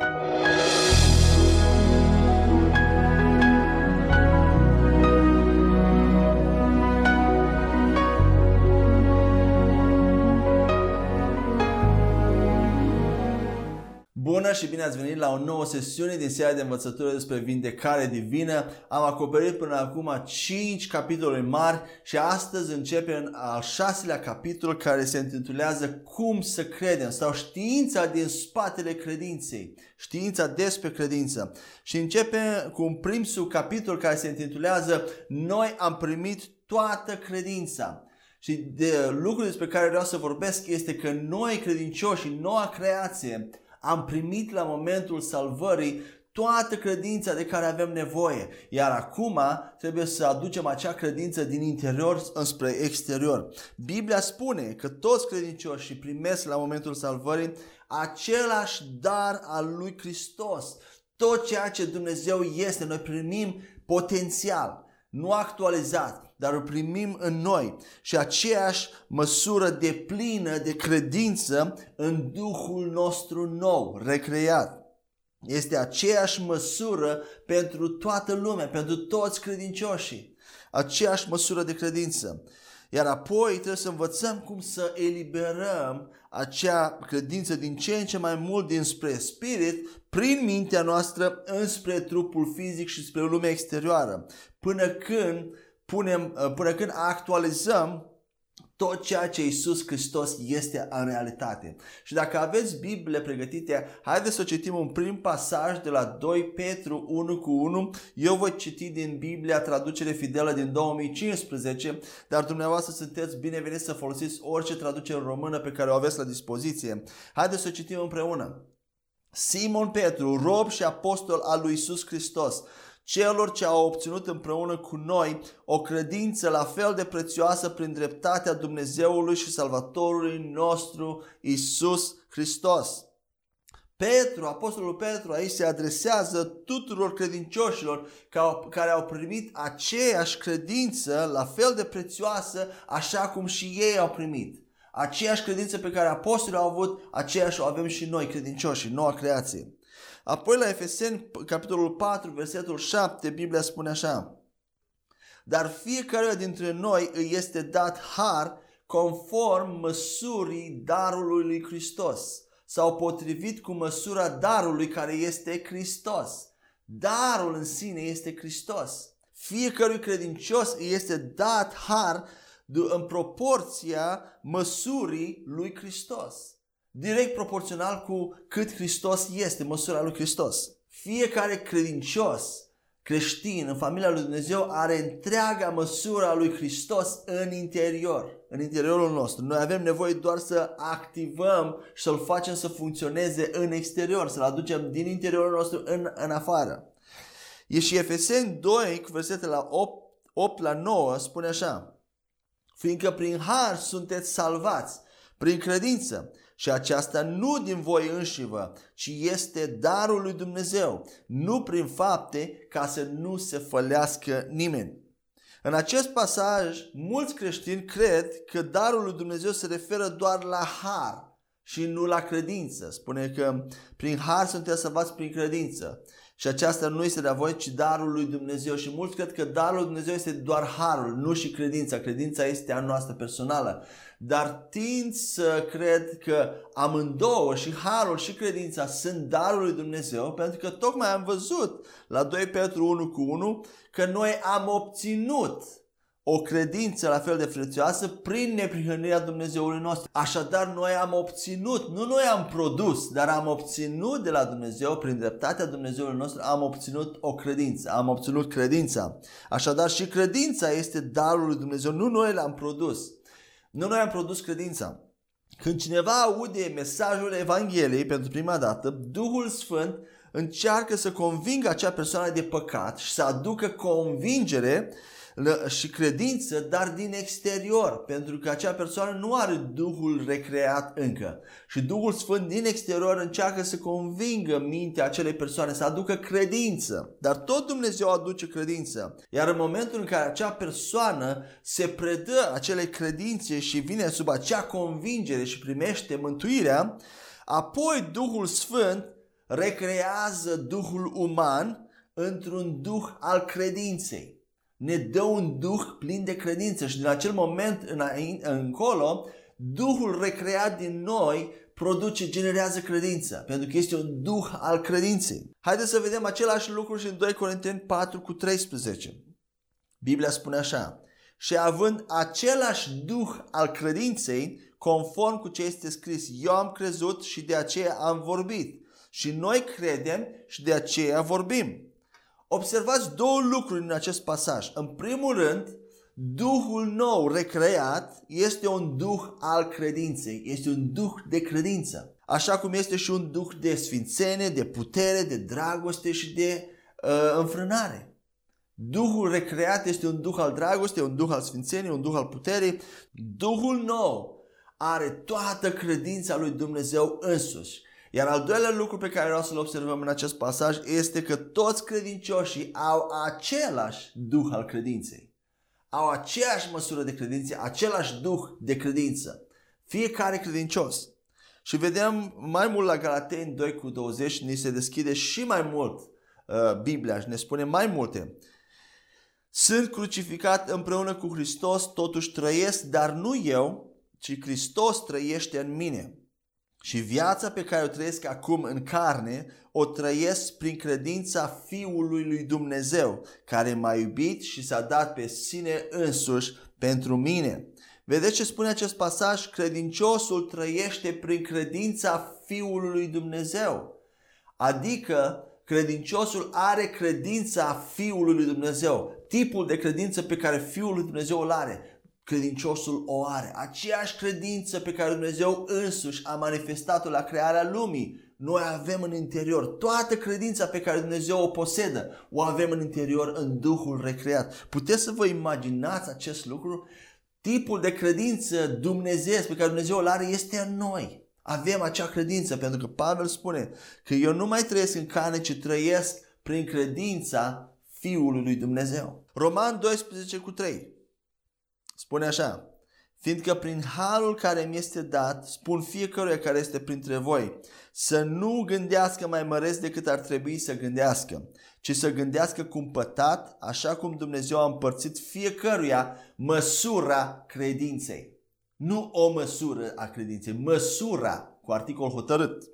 Música Bună și bine ați venit la o nouă sesiune din seria de învățătură despre vindecare divină. Am acoperit până acum 5 capitole mari și astăzi începem al șaselea capitol care se intitulează Cum să credem sau știința din spatele credinței. Știința despre credință. Și începem cu un prim subcapitol care se intitulează Noi am primit toată credința. Și de lucrul despre care vreau să vorbesc este că noi credincioși, noua creație, am primit la momentul salvării toată credința de care avem nevoie. Iar acum trebuie să aducem acea credință din interior înspre exterior. Biblia spune că toți credincioșii primesc la momentul salvării același dar al lui Hristos. Tot ceea ce Dumnezeu este, noi primim potențial, nu actualizat dar o primim în noi și aceeași măsură de plină de credință în Duhul nostru nou, recreat. Este aceeași măsură pentru toată lumea, pentru toți credincioșii. Aceeași măsură de credință. Iar apoi trebuie să învățăm cum să eliberăm acea credință din ce în ce mai mult dinspre spirit, prin mintea noastră, înspre trupul fizic și spre lumea exterioară. Până când punem, uh, până când actualizăm tot ceea ce Isus Hristos este în realitate. Și dacă aveți Biblie pregătite, haideți să citim un prim pasaj de la 2 Petru 1 cu 1. Eu voi citi din Biblia traducere fidelă din 2015, dar dumneavoastră sunteți bineveniți să folosiți orice traducere română pe care o aveți la dispoziție. Haideți să citim împreună. Simon Petru, rob și apostol al lui Isus Hristos, celor ce au obținut împreună cu noi o credință la fel de prețioasă prin dreptatea Dumnezeului și Salvatorului nostru Isus Hristos. Petru, Apostolul Petru aici se adresează tuturor credincioșilor care au primit aceeași credință la fel de prețioasă așa cum și ei au primit. Aceeași credință pe care apostolii au avut, aceeași o avem și noi credincioși, noua creație. Apoi la Efeseni, capitolul 4, versetul 7, Biblia spune așa. Dar fiecare dintre noi îi este dat har conform măsurii darului lui Hristos sau potrivit cu măsura darului care este Hristos. Darul în sine este Hristos. Fiecărui credincios îi este dat har în proporția măsurii lui Hristos direct proporțional cu cât Hristos este, măsura lui Hristos. Fiecare credincios creștin în familia lui Dumnezeu are întreaga măsură a lui Hristos în interior, în interiorul nostru. Noi avem nevoie doar să activăm și să-l facem să funcționeze în exterior, să-l aducem din interiorul nostru în, în afară. E și Efeseni 2, cu versetele la 8, 8 la 9, spune așa. Fiindcă prin har sunteți salvați, prin credință. Și aceasta nu din voi înșivă, ci este darul lui Dumnezeu, nu prin fapte ca să nu se fălească nimeni. În acest pasaj, mulți creștini cred că darul lui Dumnezeu se referă doar la har și nu la credință. Spune că prin har sunteți salvați prin credință. Și aceasta nu este de voi, ci darul lui Dumnezeu. Și mulți cred că darul lui Dumnezeu este doar harul, nu și credința. Credința este a noastră personală. Dar tind să cred că amândouă, și harul și credința, sunt darul lui Dumnezeu, pentru că tocmai am văzut la 2 Petru 1 cu 1 că noi am obținut o credință la fel de prețioasă prin neprihănirea Dumnezeului nostru. Așadar, noi am obținut, nu noi am produs, dar am obținut de la Dumnezeu, prin dreptatea Dumnezeului nostru, am obținut o credință, am obținut credința. Așadar, și credința este darul lui Dumnezeu, nu noi l-am produs. Nu noi am produs credința. Când cineva aude mesajul Evangheliei pentru prima dată, Duhul Sfânt încearcă să convingă acea persoană de păcat și să aducă convingere și credință, dar din exterior, pentru că acea persoană nu are Duhul recreat încă. Și Duhul Sfânt din exterior încearcă să convingă mintea acelei persoane, să aducă credință. Dar tot Dumnezeu aduce credință. Iar în momentul în care acea persoană se predă acelei credințe și vine sub acea convingere și primește mântuirea, apoi Duhul Sfânt recrează Duhul uman într-un Duh al credinței. Ne dă un Duh plin de credință și din acel moment încolo, Duhul recreat din noi produce, generează credință, pentru că este un duh al credinței. Haideți să vedem același lucru și în 2 Corinteni 4 cu 13. Biblia spune așa, și având același duh al credinței, conform cu ce este scris, eu am crezut și de aceea am vorbit. Și noi credem și de aceea vorbim. Observați două lucruri în acest pasaj. În primul rând, Duhul nou recreat este un duh al credinței, este un duh de credință. Așa cum este și un duh de sfințenie, de putere, de dragoste și de uh, înfrânare. Duhul recreat este un duh al dragostei, un duh al sfințeniei, un duh al puterii. Duhul nou are toată credința lui Dumnezeu însuși. Iar al doilea lucru pe care vreau să-l observăm în acest pasaj este că toți credincioșii au același duh al credinței au aceeași măsură de credință, același duh de credință. Fiecare credincios. Și vedem mai mult la Galateni 2 cu 20, ni se deschide și mai mult uh, Biblia și ne spune mai multe. Sunt crucificat împreună cu Hristos, totuși trăiesc, dar nu eu, ci Hristos trăiește în mine. Și viața pe care o trăiesc acum în carne, o trăiesc prin credința Fiului lui Dumnezeu, care m-a iubit și s-a dat pe sine însuși pentru mine. Vedeți ce spune acest pasaj? Credinciosul trăiește prin credința Fiului lui Dumnezeu. Adică credinciosul are credința Fiului lui Dumnezeu. Tipul de credință pe care Fiul lui Dumnezeu îl are credinciosul o are. Aceeași credință pe care Dumnezeu însuși a manifestat-o la crearea lumii. Noi avem în interior toată credința pe care Dumnezeu o posedă. O avem în interior în Duhul recreat. Puteți să vă imaginați acest lucru? Tipul de credință Dumnezeu pe care Dumnezeu îl are este în noi. Avem acea credință pentru că Pavel spune că eu nu mai trăiesc în carne, ci trăiesc prin credința Fiului lui Dumnezeu. Roman 12 cu 3 Spune așa, fiindcă prin harul care mi este dat, spun fiecăruia care este printre voi, să nu gândească mai măreț decât ar trebui să gândească, ci să gândească cumpătat, așa cum Dumnezeu a împărțit fiecăruia măsura credinței. Nu o măsură a credinței, măsura cu articol hotărât.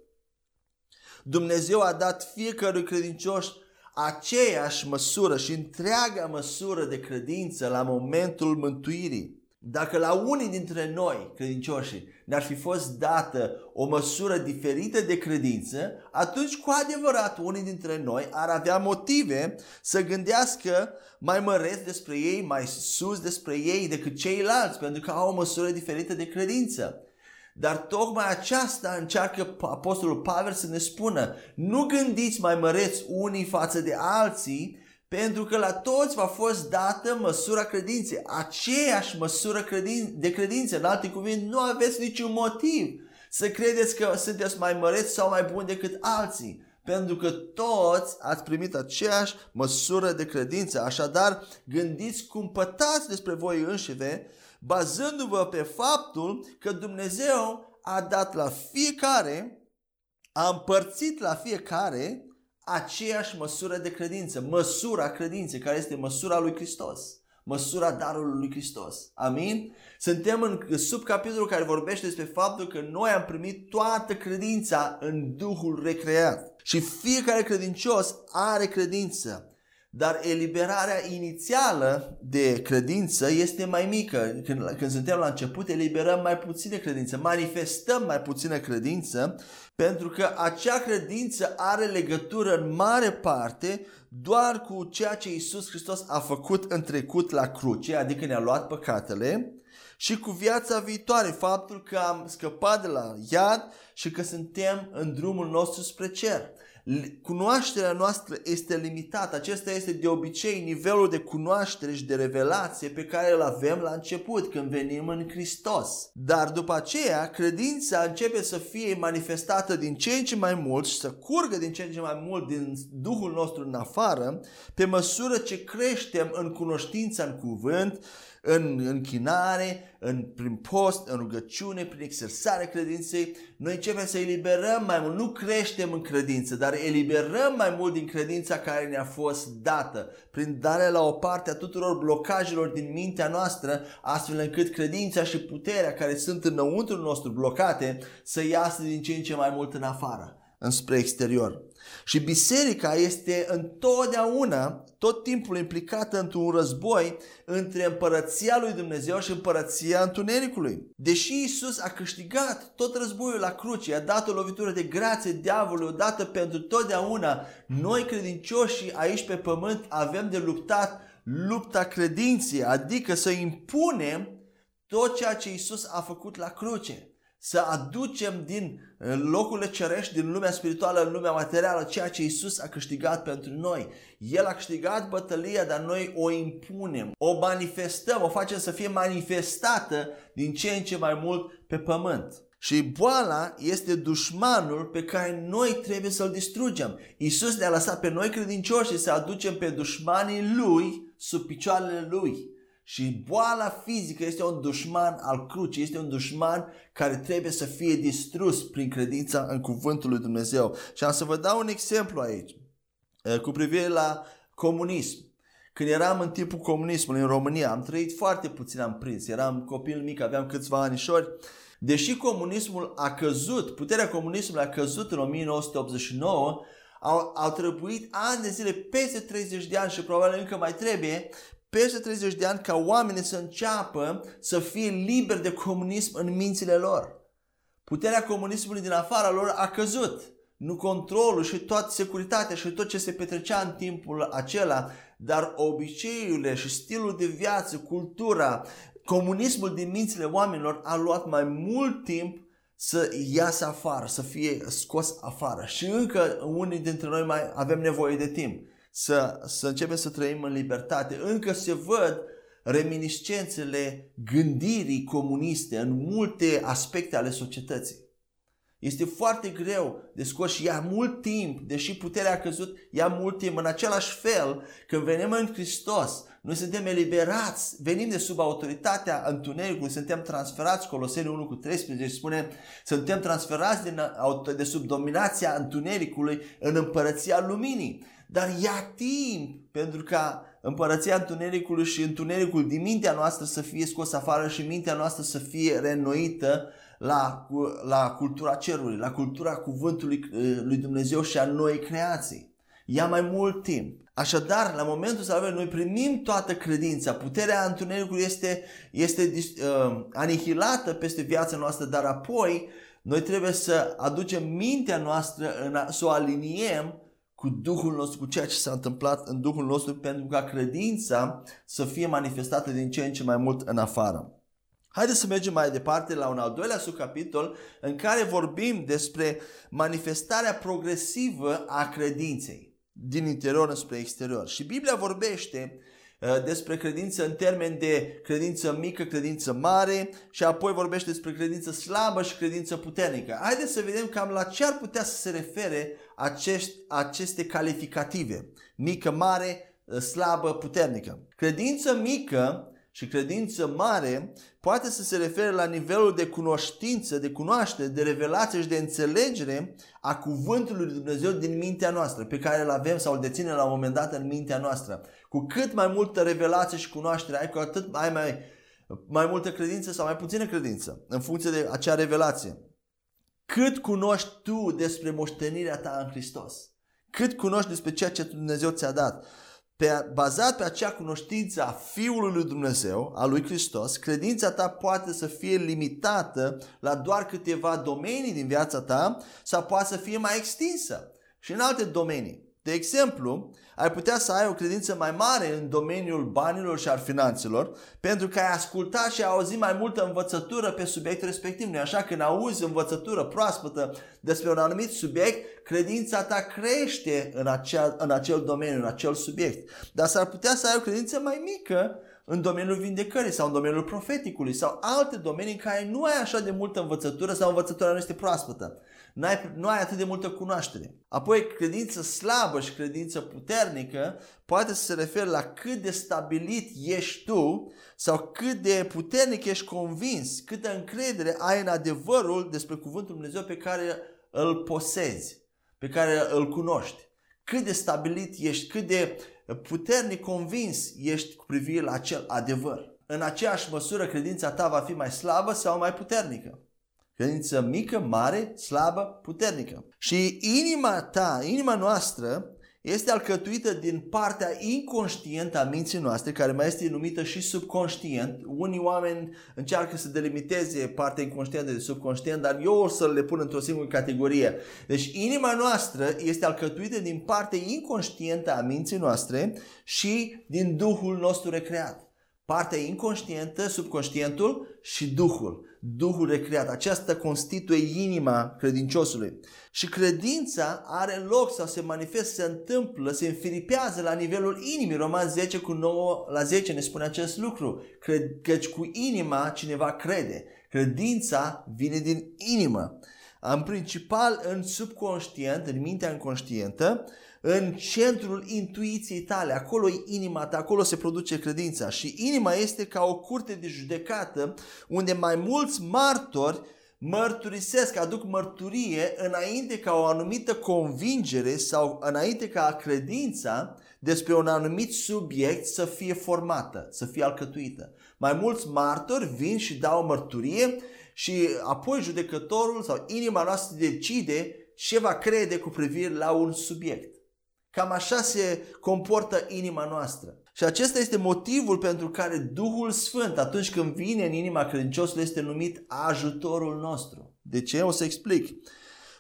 Dumnezeu a dat fiecărui credincios aceeași măsură și întreaga măsură de credință la momentul mântuirii. Dacă la unii dintre noi, credincioșii, ne-ar fi fost dată o măsură diferită de credință, atunci cu adevărat unii dintre noi ar avea motive să gândească mai măreț despre ei, mai sus despre ei decât ceilalți, pentru că au o măsură diferită de credință. Dar tocmai aceasta încearcă Apostolul Pavel să ne spună. Nu gândiți mai măreți unii față de alții, pentru că la toți v-a fost dată măsura credinței. Aceeași măsură de credință. În alte cuvinte, nu aveți niciun motiv să credeți că sunteți mai măreți sau mai buni decât alții. Pentru că toți ați primit aceeași măsură de credință. Așadar, gândiți cumpătați despre voi înșive bazându-vă pe faptul că Dumnezeu a dat la fiecare, a împărțit la fiecare aceeași măsură de credință, măsura credinței, care este măsura lui Hristos, măsura darului lui Hristos. Amin? Suntem în subcapitolul care vorbește despre faptul că noi am primit toată credința în Duhul recreat. Și fiecare credincios are credință. Dar eliberarea inițială de credință este mai mică. Când, când suntem la început, eliberăm mai puțină credință, manifestăm mai puțină credință, pentru că acea credință are legătură în mare parte doar cu ceea ce Isus Hristos a făcut în trecut la cruce, adică ne-a luat păcatele, și cu viața viitoare, faptul că am scăpat de la iad și că suntem în drumul nostru spre cer. Cunoașterea noastră este limitată. Acesta este de obicei nivelul de cunoaștere și de revelație pe care îl avem la început când venim în Hristos. Dar după aceea, credința începe să fie manifestată din ce în ce mai mult și să curgă din ce în ce mai mult din Duhul nostru în afară, pe măsură ce creștem în cunoștința în cuvânt, în închinare, în, prin post, în rugăciune, prin exersarea credinței, noi începem să eliberăm mai mult, nu creștem în credință, dar eliberăm mai mult din credința care ne-a fost dată, prin darea la o parte a tuturor blocajelor din mintea noastră, astfel încât credința și puterea care sunt înăuntru nostru blocate să iasă din ce în ce mai mult în afară înspre exterior. Și biserica este întotdeauna, tot timpul implicată într-un război între împărăția lui Dumnezeu și împărăția întunericului. Deși Isus a câștigat tot războiul la cruce, a dat o lovitură de grație diavolului odată pentru totdeauna, noi credincioși aici pe pământ avem de luptat lupta credinței, adică să impunem tot ceea ce Isus a făcut la cruce să aducem din uh, locurile cerești, din lumea spirituală în lumea materială, ceea ce Isus a câștigat pentru noi. El a câștigat bătălia, dar noi o impunem, o manifestăm, o facem să fie manifestată din ce în ce mai mult pe pământ. Și boala este dușmanul pe care noi trebuie să-l distrugem. Isus ne-a lăsat pe noi credincioși să aducem pe dușmanii lui sub picioarele lui. Și boala fizică este un dușman al crucii, este un dușman care trebuie să fie distrus prin credința în cuvântul lui Dumnezeu. Și am să vă dau un exemplu aici cu privire la comunism. Când eram în timpul comunismului în România, am trăit foarte puțin, am prins. Eram copil mic, aveam câțiva anișori. Deși comunismul a căzut, puterea comunismului a căzut în 1989, au, au trebuit ani de zile, peste 30 de ani și probabil încă mai trebuie, peste 30 de ani ca oamenii să înceapă să fie liberi de comunism în mințile lor. Puterea comunismului din afara lor a căzut. Nu controlul și toată securitatea și tot ce se petrecea în timpul acela, dar obiceiurile și stilul de viață, cultura, comunismul din mințile oamenilor a luat mai mult timp să iasă afară, să fie scos afară. Și încă unii dintre noi mai avem nevoie de timp să, să începem să trăim în libertate. Încă se văd reminiscențele gândirii comuniste în multe aspecte ale societății. Este foarte greu de scos și ia mult timp, deși puterea a căzut, ia mult timp. În același fel, când venim în Hristos, noi suntem eliberați, venim de sub autoritatea întunericului, suntem transferați, Coloseni 1 cu 13 spune, suntem transferați din, de sub dominația întunericului în împărăția luminii. Dar ia timp pentru ca împărăția întunericului și întunericul din mintea noastră să fie scos afară și mintea noastră să fie reînnoită la, la cultura cerului, la cultura cuvântului uh, lui Dumnezeu și a noi creații. Ia mai mult timp. Așadar, la momentul salvării, noi primim toată credința. Puterea întunericului este, este uh, anihilată peste viața noastră, dar apoi noi trebuie să aducem mintea noastră, în a, să o aliniem cu Duhul nostru, cu ceea ce s-a întâmplat în Duhul nostru pentru ca credința să fie manifestată din ce în ce mai mult în afară. Haideți să mergem mai departe la un al doilea subcapitol în care vorbim despre manifestarea progresivă a credinței din interior spre exterior. Și Biblia vorbește uh, despre credință în termen de credință mică, credință mare și apoi vorbește despre credință slabă și credință puternică. Haideți să vedem cam la ce ar putea să se refere acești, aceste calificative. Mică, mare, slabă, puternică. Credință mică și credință mare poate să se refere la nivelul de cunoștință, de cunoaștere, de revelație și de înțelegere a cuvântului lui Dumnezeu din mintea noastră, pe care îl avem sau îl deținem la un moment dat în mintea noastră. Cu cât mai multă revelație și cunoaștere ai, cu atât ai mai, mai multă credință sau mai puțină credință, în funcție de acea revelație. Cât cunoști tu despre moștenirea ta în Hristos? Cât cunoști despre ceea ce Dumnezeu ți-a dat? Pe, bazat pe acea cunoștință a Fiului lui Dumnezeu, a lui Hristos, credința ta poate să fie limitată la doar câteva domenii din viața ta sau poate să fie mai extinsă și în alte domenii. De exemplu, ai putea să ai o credință mai mare în domeniul banilor și al finanțelor, pentru că ai ascultat și ai auzit mai multă învățătură pe subiectul respectiv. Nu așa? Când auzi învățătură proaspătă despre un anumit subiect, credința ta crește în acel, în acel domeniu, în acel subiect. Dar s-ar putea să ai o credință mai mică în domeniul vindecării sau în domeniul profeticului sau alte domenii în care nu ai așa de multă învățătură sau învățătura nu este proaspătă. Nu ai, nu ai atât de multă cunoaștere. Apoi, credință slabă și credință puternică poate să se referă la cât de stabilit ești tu sau cât de puternic ești convins, câtă încredere ai în adevărul despre Cuvântul Dumnezeu pe care îl posezi, pe care îl cunoști. Cât de stabilit ești, cât de puternic convins ești cu privire la acel adevăr. În aceeași măsură, credința ta va fi mai slabă sau mai puternică. Credință mică, mare, slabă, puternică. Și inima ta, inima noastră, este alcătuită din partea inconștientă a minții noastre, care mai este numită și subconștient. Unii oameni încearcă să delimiteze partea inconștientă de subconștient, dar eu o să le pun într-o singură categorie. Deci inima noastră este alcătuită din partea inconștientă a minții noastre și din Duhul nostru recreat. Partea inconștientă, subconștientul și Duhul. Duhul recreat. Aceasta constituie inima credinciosului. Și credința are loc sau se manifestă, se întâmplă, se înfiripează la nivelul inimii. Roman 10 cu 9 la 10 ne spune acest lucru. Căci cu inima cineva crede. Credința vine din inimă. În principal în subconștient, în mintea inconștientă, în centrul intuiției tale, acolo e inima ta, acolo se produce credința și inima este ca o curte de judecată unde mai mulți martori mărturisesc, aduc mărturie înainte ca o anumită convingere sau înainte ca credința despre un anumit subiect să fie formată, să fie alcătuită. Mai mulți martori vin și dau mărturie și apoi judecătorul sau inima noastră decide ce va crede cu privire la un subiect. Cam așa se comportă inima noastră. Și acesta este motivul pentru care Duhul Sfânt, atunci când vine în inima credinciosului, este numit ajutorul nostru. De ce? O să explic.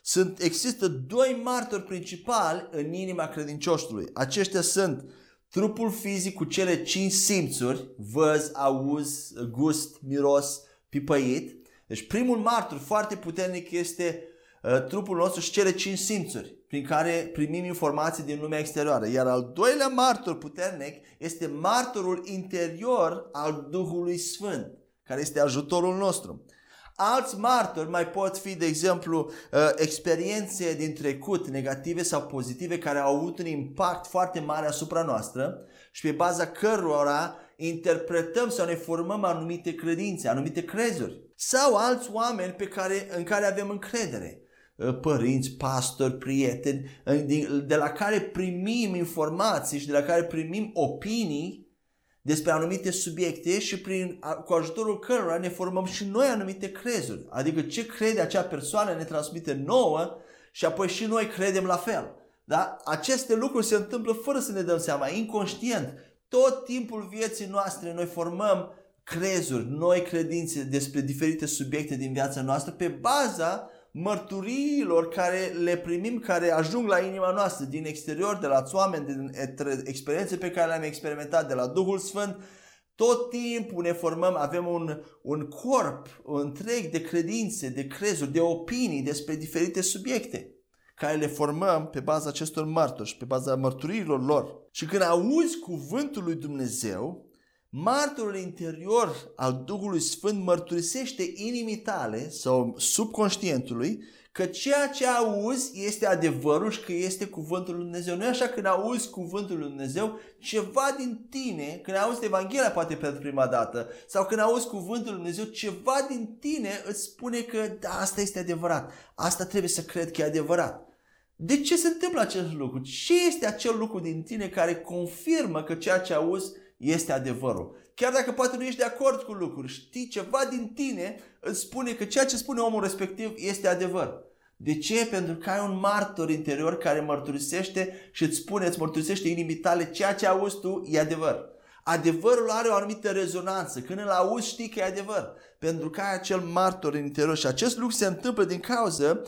Sunt, există doi martori principali în inima credinciosului. Aceștia sunt trupul fizic cu cele cinci simțuri, văz, auz, gust, miros, pipăit. Deci primul martor foarte puternic este uh, trupul nostru și cele cinci simțuri prin care primim informații din lumea exterioară. Iar al doilea martor puternic este martorul interior al Duhului Sfânt, care este ajutorul nostru. Alți martori mai pot fi, de exemplu, uh, experiențe din trecut, negative sau pozitive, care au avut un impact foarte mare asupra noastră și pe baza cărora interpretăm sau ne formăm anumite credințe, anumite crezuri. Sau alți oameni pe care, în care avem încredere Uh, părinți, pastori, prieteni, de la care primim informații și de la care primim opinii despre anumite subiecte și prin, cu ajutorul cărora ne formăm și noi anumite crezuri. Adică ce crede acea persoană ne transmite nouă și apoi și noi credem la fel. Da? Aceste lucruri se întâmplă fără să ne dăm seama, inconștient. Tot timpul vieții noastre noi formăm crezuri, noi credințe despre diferite subiecte din viața noastră pe baza mărturiilor care le primim, care ajung la inima noastră din exterior, de la oameni, din experiențe pe care le-am experimentat de la Duhul Sfânt, tot timpul ne formăm, avem un, un corp un întreg de credințe, de crezuri, de opinii despre diferite subiecte care le formăm pe baza acestor martori și pe baza mărturiilor lor. Și când auzi cuvântul lui Dumnezeu, martorul interior al Duhului Sfânt mărturisește inimii tale sau subconștientului că ceea ce auzi este adevărul și că este cuvântul lui Dumnezeu. Nu e așa când auzi cuvântul lui Dumnezeu, ceva din tine, când auzi Evanghelia poate pentru prima dată, sau când auzi cuvântul lui Dumnezeu, ceva din tine îți spune că da, asta este adevărat, asta trebuie să cred că e adevărat. De ce se întâmplă acest lucru? Ce este acel lucru din tine care confirmă că ceea ce auzi este adevărul. Chiar dacă poate nu ești de acord cu lucruri, știi ceva din tine îți spune că ceea ce spune omul respectiv este adevăr. De ce? Pentru că ai un martor interior care mărturisește și îți spune, îți mărturisește inimii tale ceea ce auzi tu e adevăr. Adevărul are o anumită rezonanță. Când îl auzi știi că e adevăr. Pentru că ai acel martor în interior și acest lucru se întâmplă din cauza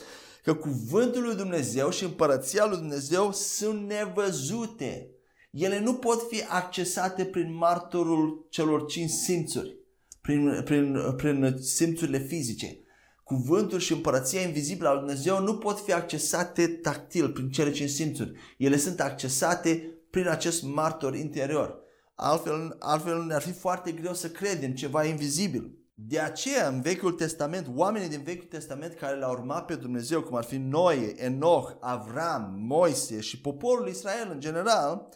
că cuvântul lui Dumnezeu și împărăția lui Dumnezeu sunt nevăzute. Ele nu pot fi accesate prin martorul celor cinci simțuri, prin, prin, prin simțurile fizice. Cuvântul și împărăția invizibilă a lui Dumnezeu nu pot fi accesate tactil, prin cele cinci simțuri. Ele sunt accesate prin acest martor interior. Altfel, altfel ne-ar fi foarte greu să credem ceva invizibil. De aceea, în Vechiul Testament, oamenii din Vechiul Testament care l-au urmat pe Dumnezeu, cum ar fi Noe, Enoch, Avram, Moise și poporul Israel în general,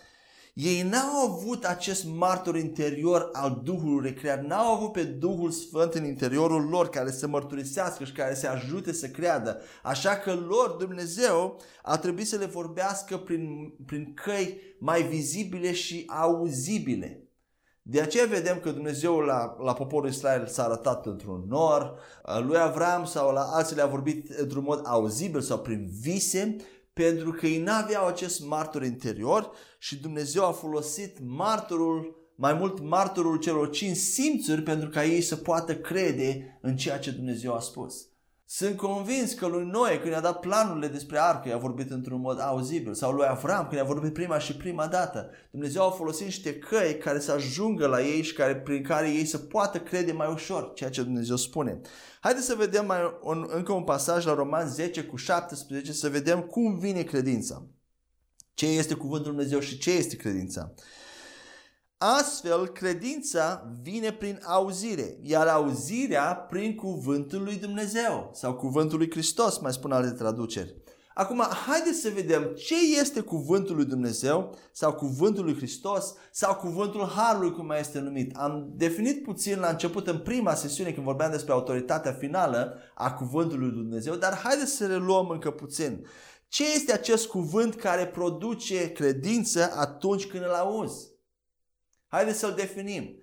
ei n-au avut acest martor interior al Duhului recreat, n-au avut pe Duhul Sfânt în interiorul lor care să mărturisească și care să ajute să creadă. Așa că lor, Dumnezeu, a trebuit să le vorbească prin, prin căi mai vizibile și auzibile. De aceea vedem că Dumnezeu la, la poporul Israel s-a arătat într-un nor, lui Avram sau la alții le-a vorbit într-un mod auzibil sau prin vise, pentru că ei n-aveau acest martor interior și Dumnezeu a folosit martorul, mai mult martorul celor cinci simțuri pentru ca ei să poată crede în ceea ce Dumnezeu a spus. Sunt convins că lui Noe, când i-a dat planurile despre arcă, i-a vorbit într-un mod auzibil. Sau lui Avram, când i-a vorbit prima și prima dată. Dumnezeu a folosit niște căi care să ajungă la ei și care, prin care ei să poată crede mai ușor ceea ce Dumnezeu spune. Haideți să vedem mai un, încă un pasaj la Roman 10 cu 17, să vedem cum vine credința. Ce este cuvântul Dumnezeu și ce este credința. Astfel, credința vine prin auzire, iar auzirea prin cuvântul lui Dumnezeu sau cuvântul lui Hristos, mai spun alte traduceri. Acum, haideți să vedem ce este cuvântul lui Dumnezeu sau cuvântul lui Hristos sau cuvântul Harului, cum mai este numit. Am definit puțin la început, în prima sesiune, când vorbeam despre autoritatea finală a cuvântului lui Dumnezeu, dar haideți să reluăm încă puțin. Ce este acest cuvânt care produce credință atunci când îl auzi? Haideți să-l definim.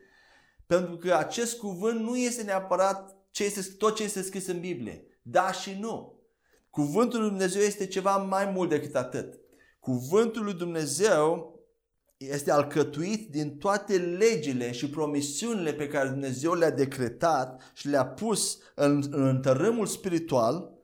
Pentru că acest cuvânt nu este neapărat ce este, tot ce este scris în Biblie. Da și nu. Cuvântul lui Dumnezeu este ceva mai mult decât atât. Cuvântul lui Dumnezeu este alcătuit din toate legile și promisiunile pe care Dumnezeu le-a decretat și le-a pus în, în tărâmul spiritual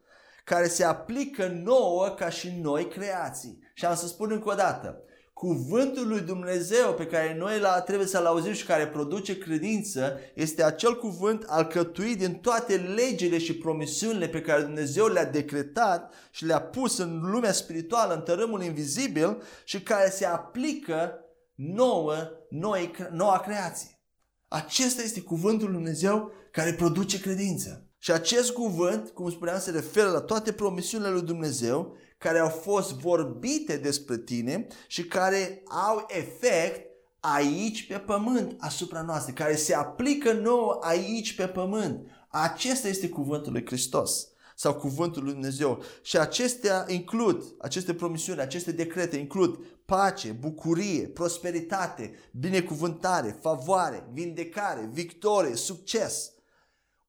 care se aplică nouă ca și noi creații. Și am să spun încă o dată, cuvântul lui Dumnezeu pe care noi la, trebuie să-l auzim și care produce credință este acel cuvânt alcătuit din toate legile și promisiunile pe care Dumnezeu le-a decretat și le-a pus în lumea spirituală, în tărâmul invizibil și care se aplică nouă, noi, noua creație. Acesta este cuvântul lui Dumnezeu care produce credință. Și acest cuvânt, cum spuneam, se referă la toate promisiunile lui Dumnezeu care au fost vorbite despre tine și care au efect aici pe pământ asupra noastră, care se aplică nouă aici pe pământ. Acesta este cuvântul lui Hristos sau cuvântul lui Dumnezeu. Și acestea includ, aceste promisiuni, aceste decrete includ pace, bucurie, prosperitate, binecuvântare, favoare, vindecare, victorie, succes.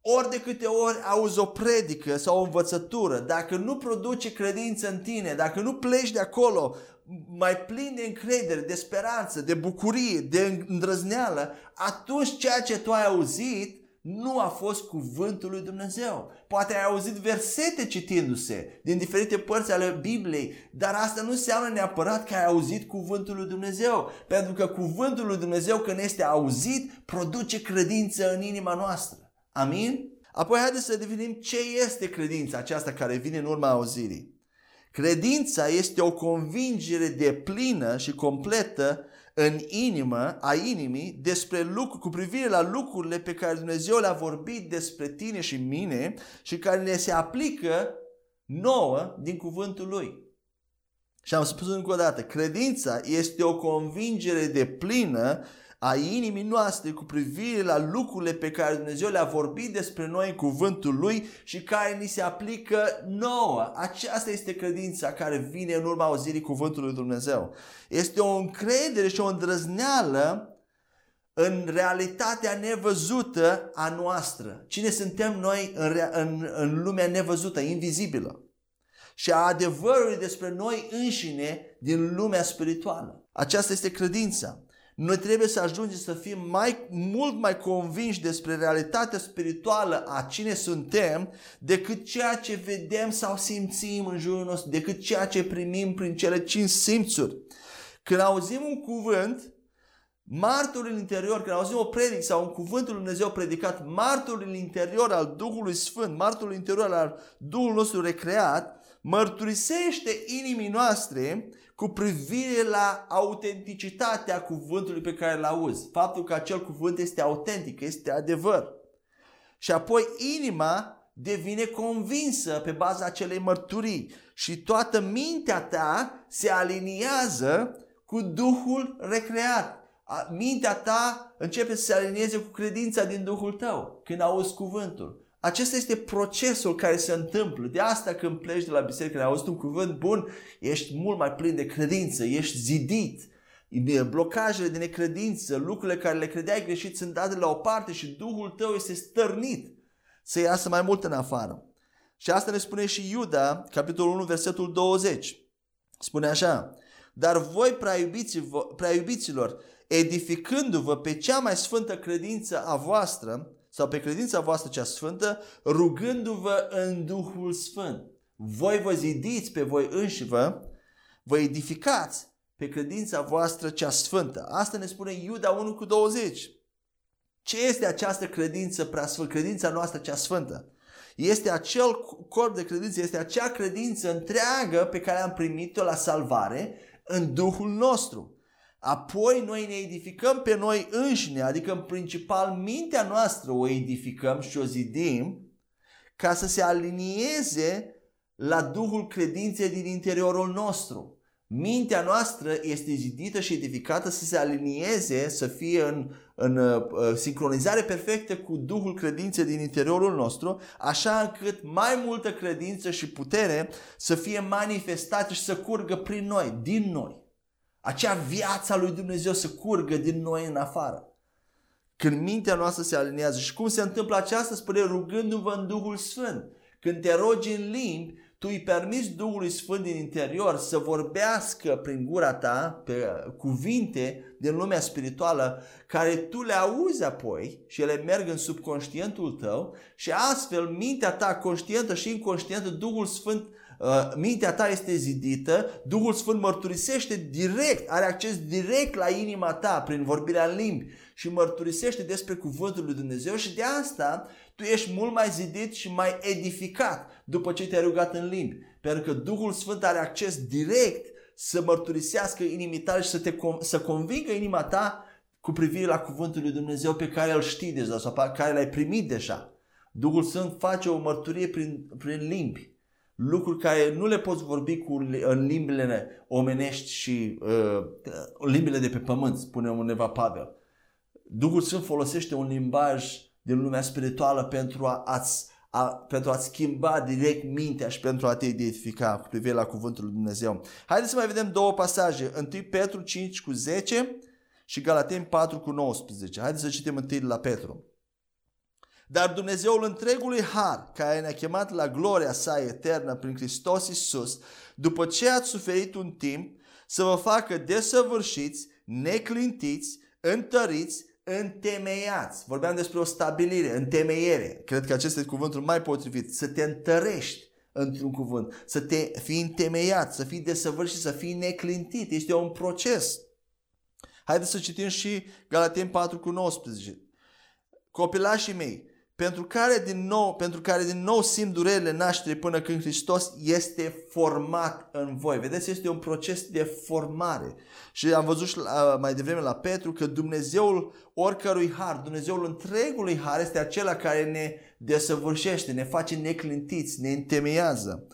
Ori de câte ori auzi o predică sau o învățătură, dacă nu produce credință în tine, dacă nu pleci de acolo mai plin de încredere, de speranță, de bucurie, de îndrăzneală, atunci ceea ce tu ai auzit nu a fost cuvântul lui Dumnezeu. Poate ai auzit versete citindu-se din diferite părți ale Bibliei, dar asta nu înseamnă neapărat că ai auzit cuvântul lui Dumnezeu. Pentru că cuvântul lui Dumnezeu când este auzit, produce credință în inima noastră. Amin? Apoi haideți să definim ce este credința aceasta care vine în urma auzirii. Credința este o convingere de plină și completă în inimă, a inimii, despre lucru, cu privire la lucrurile pe care Dumnezeu le-a vorbit despre tine și mine și care ne se aplică nouă din cuvântul Lui. Și am spus încă o dată, credința este o convingere de plină a inimii noastre cu privire la lucrurile pe care Dumnezeu le-a vorbit despre noi în cuvântul Lui și care ni se aplică nouă. Aceasta este credința care vine în urma auzirii cuvântului Lui Dumnezeu. Este o încredere și o îndrăzneală în realitatea nevăzută a noastră. Cine suntem noi în, în, în lumea nevăzută, invizibilă. Și a adevărului despre noi înșine din lumea spirituală. Aceasta este credința. Noi trebuie să ajungem să fim mai, mult mai convinși despre realitatea spirituală a cine suntem decât ceea ce vedem sau simțim în jurul nostru, decât ceea ce primim prin cele cinci simțuri. Când auzim un cuvânt, martorul interior, când auzim o predic sau un cuvânt lui Dumnezeu predicat, martorul interior al Duhului Sfânt, martorul interior al Duhului nostru recreat, mărturisește inimii noastre cu privire la autenticitatea cuvântului pe care îl auzi. Faptul că acel cuvânt este autentic, este adevăr. și apoi inima devine convinsă pe baza acelei mărturii și toată mintea ta se aliniază cu Duhul recreat. Mintea ta începe să se alinieze cu credința din Duhul tău când auzi cuvântul. Acesta este procesul care se întâmplă. De asta când pleci de la biserică, ai auzit un cuvânt bun, ești mult mai plin de credință, ești zidit. Blocajele de necredință, lucrurile care le credeai greșit sunt date la o parte și Duhul tău este stărnit să iasă mai mult în afară. Și asta ne spune și Iuda, capitolul 1, versetul 20. Spune așa, dar voi prea iubiților, edificându-vă pe cea mai sfântă credință a voastră, sau pe credința voastră cea sfântă, rugându-vă în Duhul Sfânt. Voi vă zidiți pe voi înșivă, vă edificați pe credința voastră cea sfântă. Asta ne spune Iuda 1 cu 20. Ce este această credință prea sfântă? Credința noastră cea sfântă. Este acel corp de credință, este acea credință întreagă pe care am primit-o la salvare în Duhul nostru. Apoi noi ne edificăm pe noi înșine, adică în principal mintea noastră o edificăm și o zidim ca să se alinieze la Duhul credinței din interiorul nostru. Mintea noastră este zidită și edificată să se alinieze, să fie în, în uh, sincronizare perfectă cu Duhul credinței din interiorul nostru, așa încât mai multă credință și putere să fie manifestate și să curgă prin noi, din noi. Acea viața lui Dumnezeu să curgă din noi în afară. Când mintea noastră se aliniază și cum se întâmplă aceasta, spune rugându-vă în Duhul Sfânt. Când te rogi în limbi, tu îi permiți Duhului Sfânt din interior să vorbească prin gura ta pe cuvinte din lumea spirituală care tu le auzi apoi și ele merg în subconștientul tău și astfel mintea ta conștientă și inconștientă Duhul Sfânt Uh, mintea ta este zidită, Duhul Sfânt mărturisește direct, are acces direct la inima ta prin vorbirea în limbi și mărturisește despre cuvântul lui Dumnezeu și de asta tu ești mult mai zidit și mai edificat după ce te-ai rugat în limbi. Pentru că Duhul Sfânt are acces direct să mărturisească inimii tale și să, te, să convingă inima ta cu privire la cuvântul lui Dumnezeu pe care îl știi deja sau pe care l-ai primit deja. Duhul Sfânt face o mărturie prin, prin limbi lucruri care nu le poți vorbi cu, în limbile omenești și uh, limbile de pe pământ, spune undeva Pavel. Duhul Sfânt folosește un limbaj din lumea spirituală pentru a, a-ți, a, pentru a schimba direct mintea și pentru a te identifica cu privire la cuvântul lui Dumnezeu. Haideți să mai vedem două pasaje. 1 Petru 5 cu 10 și Galateni 4 cu 19. Haideți să citim întâi la Petru. Dar Dumnezeul întregului har, care ne-a chemat la gloria sa eternă prin Hristos Iisus, după ce ați suferit un timp, să vă facă desăvârșiți, neclintiți, întăriți, întemeiați. Vorbeam despre o stabilire, întemeiere. Cred că acesta este cuvântul mai potrivit. Să te întărești într-un cuvânt, să te fii întemeiat, să fii desăvârșit, să fii neclintit. Este un proces. Haideți să citim și Galaten 4 cu 19. Copilașii mei, pentru care din nou, pentru care din nou simt durerile nașterii până când Hristos este format în voi. Vedeți, este un proces de formare. Și am văzut și la, mai devreme la Petru că Dumnezeul oricărui har, Dumnezeul întregului har este acela care ne desăvârșește, ne face neclintiți, ne întemeiază,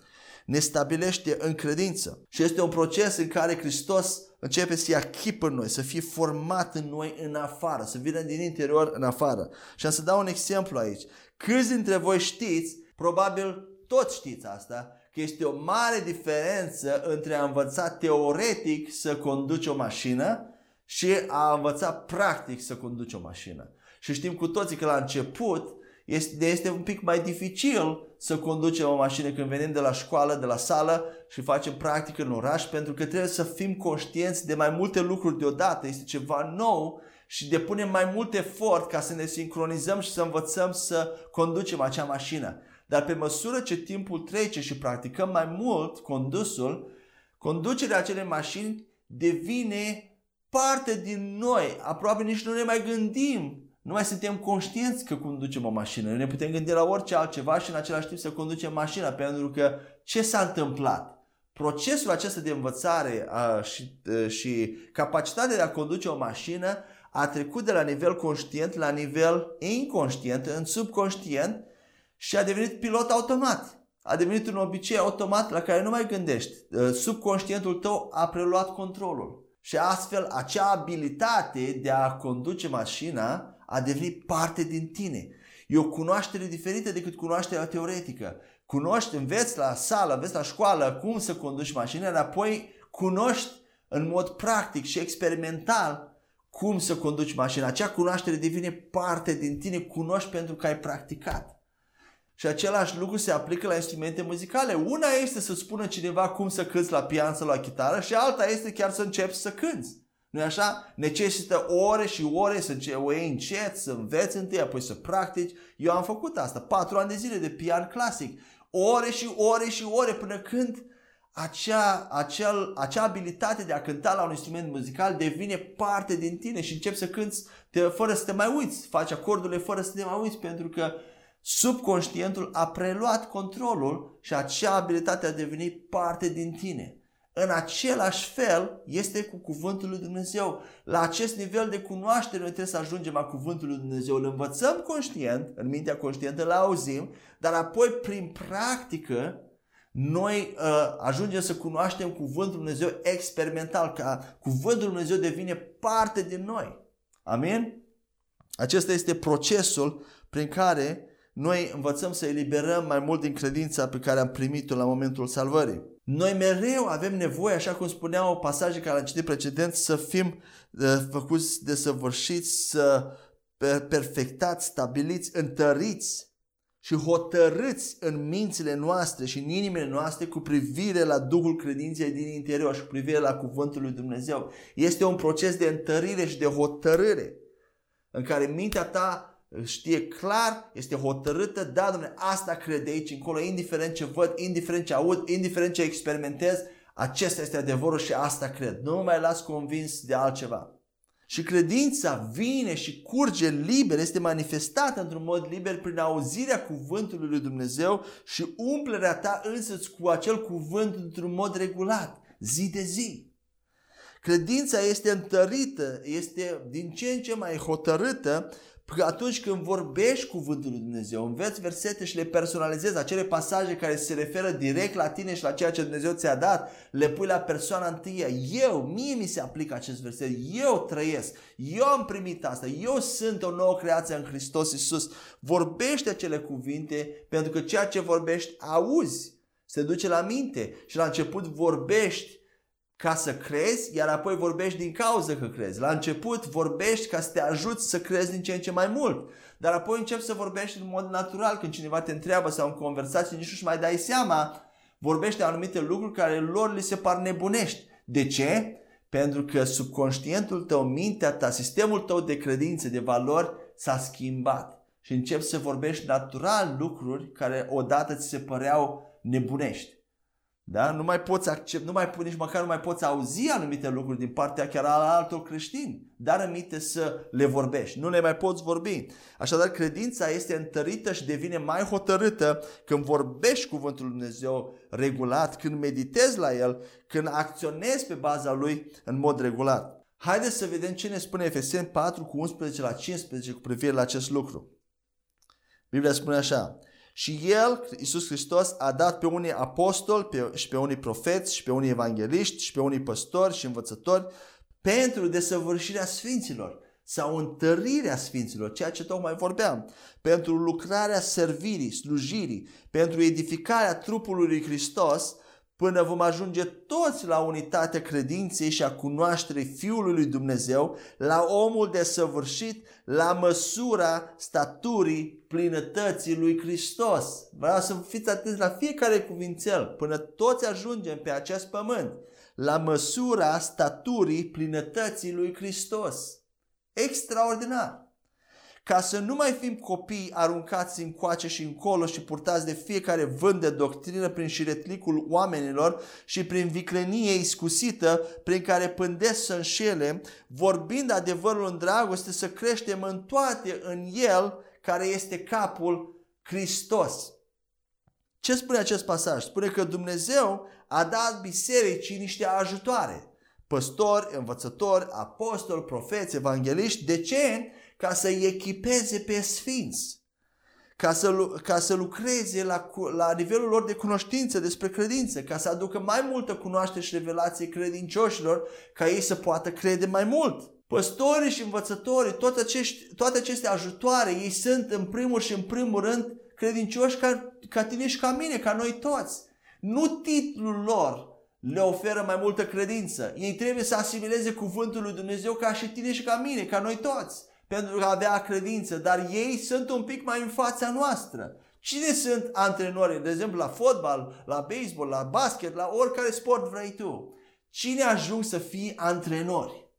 ne stabilește în credință. Și este un proces în care Hristos începe să ia chip în noi, să fie format în noi în afară, să vină din interior în afară. Și am să dau un exemplu aici. Câți dintre voi știți, probabil toți știți asta, că este o mare diferență între a învăța teoretic să conduci o mașină și a învăța practic să conduci o mașină. Și știm cu toții că la început este, este un pic mai dificil să conducem o mașină când venim de la școală, de la sală și facem practică în oraș pentru că trebuie să fim conștienți de mai multe lucruri deodată. Este ceva nou și depunem mai mult efort ca să ne sincronizăm și să învățăm să conducem acea mașină. Dar pe măsură ce timpul trece și practicăm mai mult condusul, conducerea acelei mașini devine parte din noi. Aproape nici nu ne mai gândim nu mai suntem conștienți că conducem o mașină. Ne putem gândi la orice altceva și în același timp să conducem mașina, pentru că ce s-a întâmplat? Procesul acesta de învățare a, și, a, și capacitatea de a conduce o mașină a trecut de la nivel conștient la nivel inconștient, în subconștient și a devenit pilot automat. A devenit un obicei automat la care nu mai gândești. Uh, subconștientul tău a preluat controlul. Și astfel acea abilitate de a conduce mașina a devenit parte din tine. E o cunoaștere diferită decât cunoașterea teoretică. Cunoști, înveți la sală, înveți la școală cum să conduci mașina, dar apoi cunoști în mod practic și experimental cum să conduci mașina. Acea cunoaștere devine parte din tine, cunoști pentru că ai practicat. Și același lucru se aplică la instrumente muzicale. Una este să spună cineva cum să cânți la pian sau la chitară și alta este chiar să începi să cânți. Nu așa? Necesită ore și ore să o iei încet, să înveți întâi, apoi să practici. Eu am făcut asta, patru ani de zile de pian clasic. Ore și ore și ore până când acea, acel, acea abilitate de a cânta la un instrument muzical devine parte din tine și începi să cânți te, fără să te mai uiți. Faci acordurile fără să te mai uiți pentru că subconștientul a preluat controlul și acea abilitate a devenit parte din tine. În același fel este cu cuvântul lui Dumnezeu. La acest nivel de cunoaștere noi trebuie să ajungem la cuvântul lui Dumnezeu. Îl învățăm conștient, în mintea conștientă, îl auzim, dar apoi prin practică noi uh, ajungem să cunoaștem cuvântul lui Dumnezeu experimental, ca cuvântul lui Dumnezeu devine parte din noi. Amin? Acesta este procesul prin care noi învățăm să eliberăm mai mult din credința pe care am primit-o la momentul salvării. Noi mereu avem nevoie, așa cum spuneau pasaje care am citit precedent, să fim uh, făcuți de săvârșiți, să perfectați, stabiliți, întăriți și hotărâți în mințile noastre și în inimile noastre cu privire la Duhul credinței din interior și cu privire la Cuvântul lui Dumnezeu. Este un proces de întărire și de hotărâre în care mintea ta știe clar, este hotărâtă, da, domnule, asta crede aici încolo, indiferent ce văd, indiferent ce aud, indiferent ce experimentez, acesta este adevărul și asta cred. Nu mă mai las convins de altceva. Și credința vine și curge liber, este manifestată într-un mod liber prin auzirea cuvântului lui Dumnezeu și umplerea ta însăți cu acel cuvânt într-un mod regulat, zi de zi. Credința este întărită, este din ce în ce mai hotărâtă că atunci când vorbești cuvântul lui Dumnezeu, înveți versete și le personalizezi, acele pasaje care se referă direct la tine și la ceea ce Dumnezeu ți-a dat, le pui la persoana întâi. Eu, mie mi se aplică acest verset, eu trăiesc, eu am primit asta, eu sunt o nouă creație în Hristos Iisus. Vorbește acele cuvinte pentru că ceea ce vorbești auzi, se duce la minte și la început vorbești ca să crezi, iar apoi vorbești din cauza că crezi. La început vorbești ca să te ajuți să crezi din ce în ce mai mult. Dar apoi începi să vorbești în mod natural când cineva te întreabă sau în conversație nici nu-și mai dai seama. Vorbești anumite lucruri care lor li se par nebunești. De ce? Pentru că subconștientul tău, mintea ta, sistemul tău de credințe, de valori s-a schimbat. Și începi să vorbești natural lucruri care odată ți se păreau nebunești. Da? Nu mai poți accept, nu mai nici măcar nu mai poți auzi anumite lucruri din partea chiar al altor creștini, dar aminte să le vorbești. Nu le mai poți vorbi. Așadar, credința este întărită și devine mai hotărâtă când vorbești cuvântul Lui Dumnezeu regulat, când meditezi la el, când acționezi pe baza lui în mod regulat. Haideți să vedem ce ne spune Efeseni 4 cu 11 la 15 cu privire la acest lucru. Biblia spune așa, și El, Iisus Hristos, a dat pe unii apostoli pe, și pe unii profeți și pe unii evangeliști și pe unii păstori și învățători pentru desăvârșirea sfinților sau întărirea sfinților, ceea ce tocmai vorbeam, pentru lucrarea servirii, slujirii, pentru edificarea trupului lui Hristos, până vom ajunge toți la unitatea credinței și a cunoașterii Fiului lui Dumnezeu, la omul desăvârșit, la măsura staturii plinătății lui Hristos. Vreau să fiți atenți la fiecare cuvințel, până toți ajungem pe acest pământ, la măsura staturii plinătății lui Hristos. Extraordinar! Ca să nu mai fim copii aruncați în coace și încolo și purtați de fiecare vânt de doctrină prin șiretlicul oamenilor și prin viclenie iscusită prin care pândesc să înșele, vorbind adevărul în dragoste, să creștem în toate în El care este capul Hristos. Ce spune acest pasaj? Spune că Dumnezeu a dat bisericii niște ajutoare păstori, învățători, apostoli, profeți, evangeliști. De ce? Ca să-i echipeze pe sfinți ca să, ca să lucreze la, la nivelul lor de cunoștință despre credință, ca să aducă mai multă cunoaștere și revelație credincioșilor, ca ei să poată crede mai mult. Păstorii și învățătorii, toate, acești, toate aceste ajutoare, ei sunt în primul și în primul rând credincioși ca, ca tine și ca mine, ca noi toți. Nu titlul lor le oferă mai multă credință. Ei trebuie să asimileze cuvântul lui Dumnezeu ca și tine și ca mine, ca noi toți pentru a avea credință, dar ei sunt un pic mai în fața noastră. Cine sunt antrenorii? De exemplu, la fotbal, la baseball, la basket, la oricare sport vrei tu. Cine ajung să fie antrenori?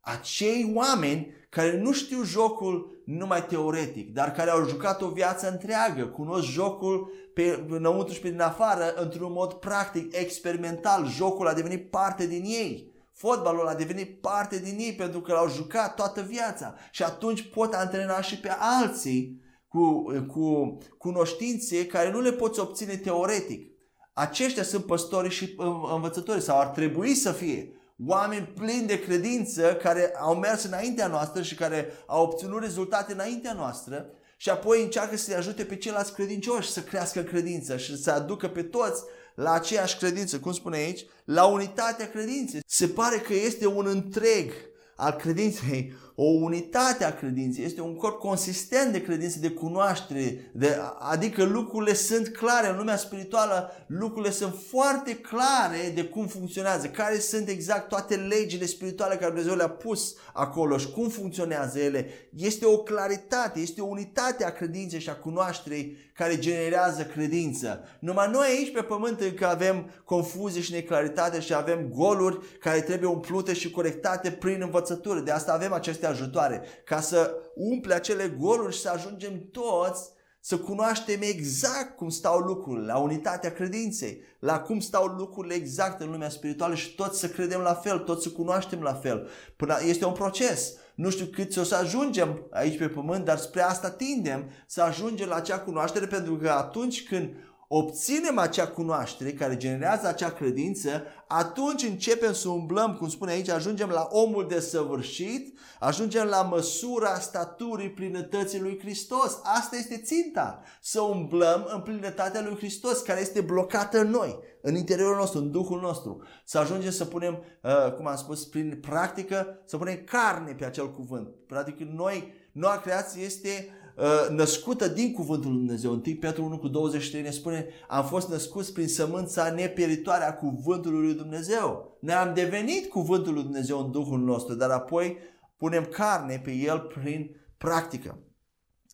Acei oameni care nu știu jocul numai teoretic, dar care au jucat o viață întreagă, cunosc jocul pe înăuntru și pe din afară într-un mod practic, experimental. Jocul a devenit parte din ei. Fotbalul a devenit parte din ei pentru că l-au jucat toată viața și atunci pot antrena și pe alții cu, cu cunoștințe care nu le poți obține teoretic. Aceștia sunt păstorii și învățători sau ar trebui să fie oameni plini de credință care au mers înaintea noastră și care au obținut rezultate înaintea noastră și apoi încearcă să-i ajute pe ceilalți credincioși să crească credință și să aducă pe toți la aceeași credință, cum spune aici, la unitatea credinței. Se pare că este un întreg al credinței, o unitate a credinței, este un corp consistent de credință, de cunoaștere, de, adică lucrurile sunt clare în lumea spirituală, lucrurile sunt foarte clare de cum funcționează, care sunt exact toate legile spirituale care Dumnezeu le-a pus acolo și cum funcționează ele. Este o claritate, este o unitate a credinței și a cunoașterei care generează credință. Numai noi aici pe pământ încă avem confuzie și neclaritate și avem goluri care trebuie umplute și corectate prin învățătură. De asta avem aceste ajutoare, ca să umple acele goluri și să ajungem toți să cunoaștem exact cum stau lucrurile, la unitatea credinței, la cum stau lucrurile exact în lumea spirituală și toți să credem la fel, toți să cunoaștem la fel. Până este un proces. Nu știu cât o să ajungem aici pe pământ, dar spre asta tindem să ajungem la acea cunoaștere pentru că atunci când obținem acea cunoaștere care generează acea credință, atunci începem să umblăm, cum spune aici, ajungem la omul desăvârșit, ajungem la măsura staturii plinătății lui Hristos. Asta este ținta, să umblăm în plinătatea lui Hristos, care este blocată în noi, în interiorul nostru, în Duhul nostru. Să ajungem să punem, uh, cum am spus, prin practică, să punem carne pe acel cuvânt. Practic, noi, noua creație este Uh, născută din cuvântul lui Dumnezeu. 1 Petru 1 cu 23 ne spune am fost născuți prin sămânța nepieritoare a cuvântului lui Dumnezeu. Ne-am devenit cuvântul lui Dumnezeu în Duhul nostru, dar apoi punem carne pe el prin practică.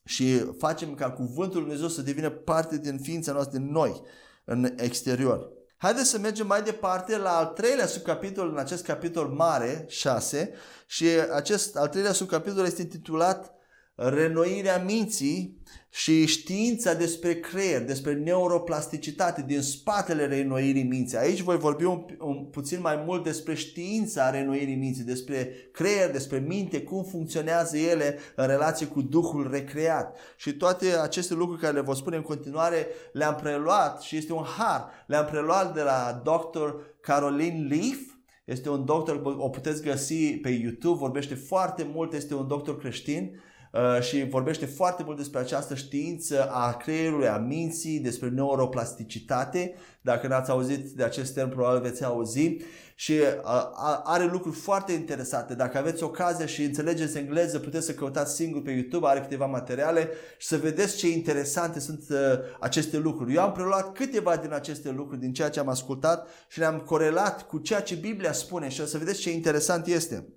Și facem ca cuvântul lui Dumnezeu să devină parte din ființa noastră, din noi, în exterior. Haideți să mergem mai departe la al treilea subcapitol în acest capitol mare, 6, și acest al treilea subcapitol este intitulat renoirea minții și știința despre creier, despre neuroplasticitate din spatele renoirii minții. Aici voi vorbi un, un puțin mai mult despre știința renoirii minții, despre creier, despre minte, cum funcționează ele în relație cu Duhul recreat. Și toate aceste lucruri care le voi spune în continuare le-am preluat și este un har. Le-am preluat de la Dr. Caroline Leaf, este un doctor, o puteți găsi pe YouTube, vorbește foarte mult, este un doctor creștin Uh, și vorbește foarte mult despre această știință a creierului, a minții, despre neuroplasticitate. Dacă n-ați auzit de acest termen, probabil veți auzi. Și uh, are lucruri foarte interesante. Dacă aveți ocazia și înțelegeți engleză, puteți să căutați singur pe YouTube, are câteva materiale și să vedeți ce interesante sunt uh, aceste lucruri. Eu am preluat câteva din aceste lucruri, din ceea ce am ascultat și le-am corelat cu ceea ce Biblia spune și o să vedeți ce interesant este.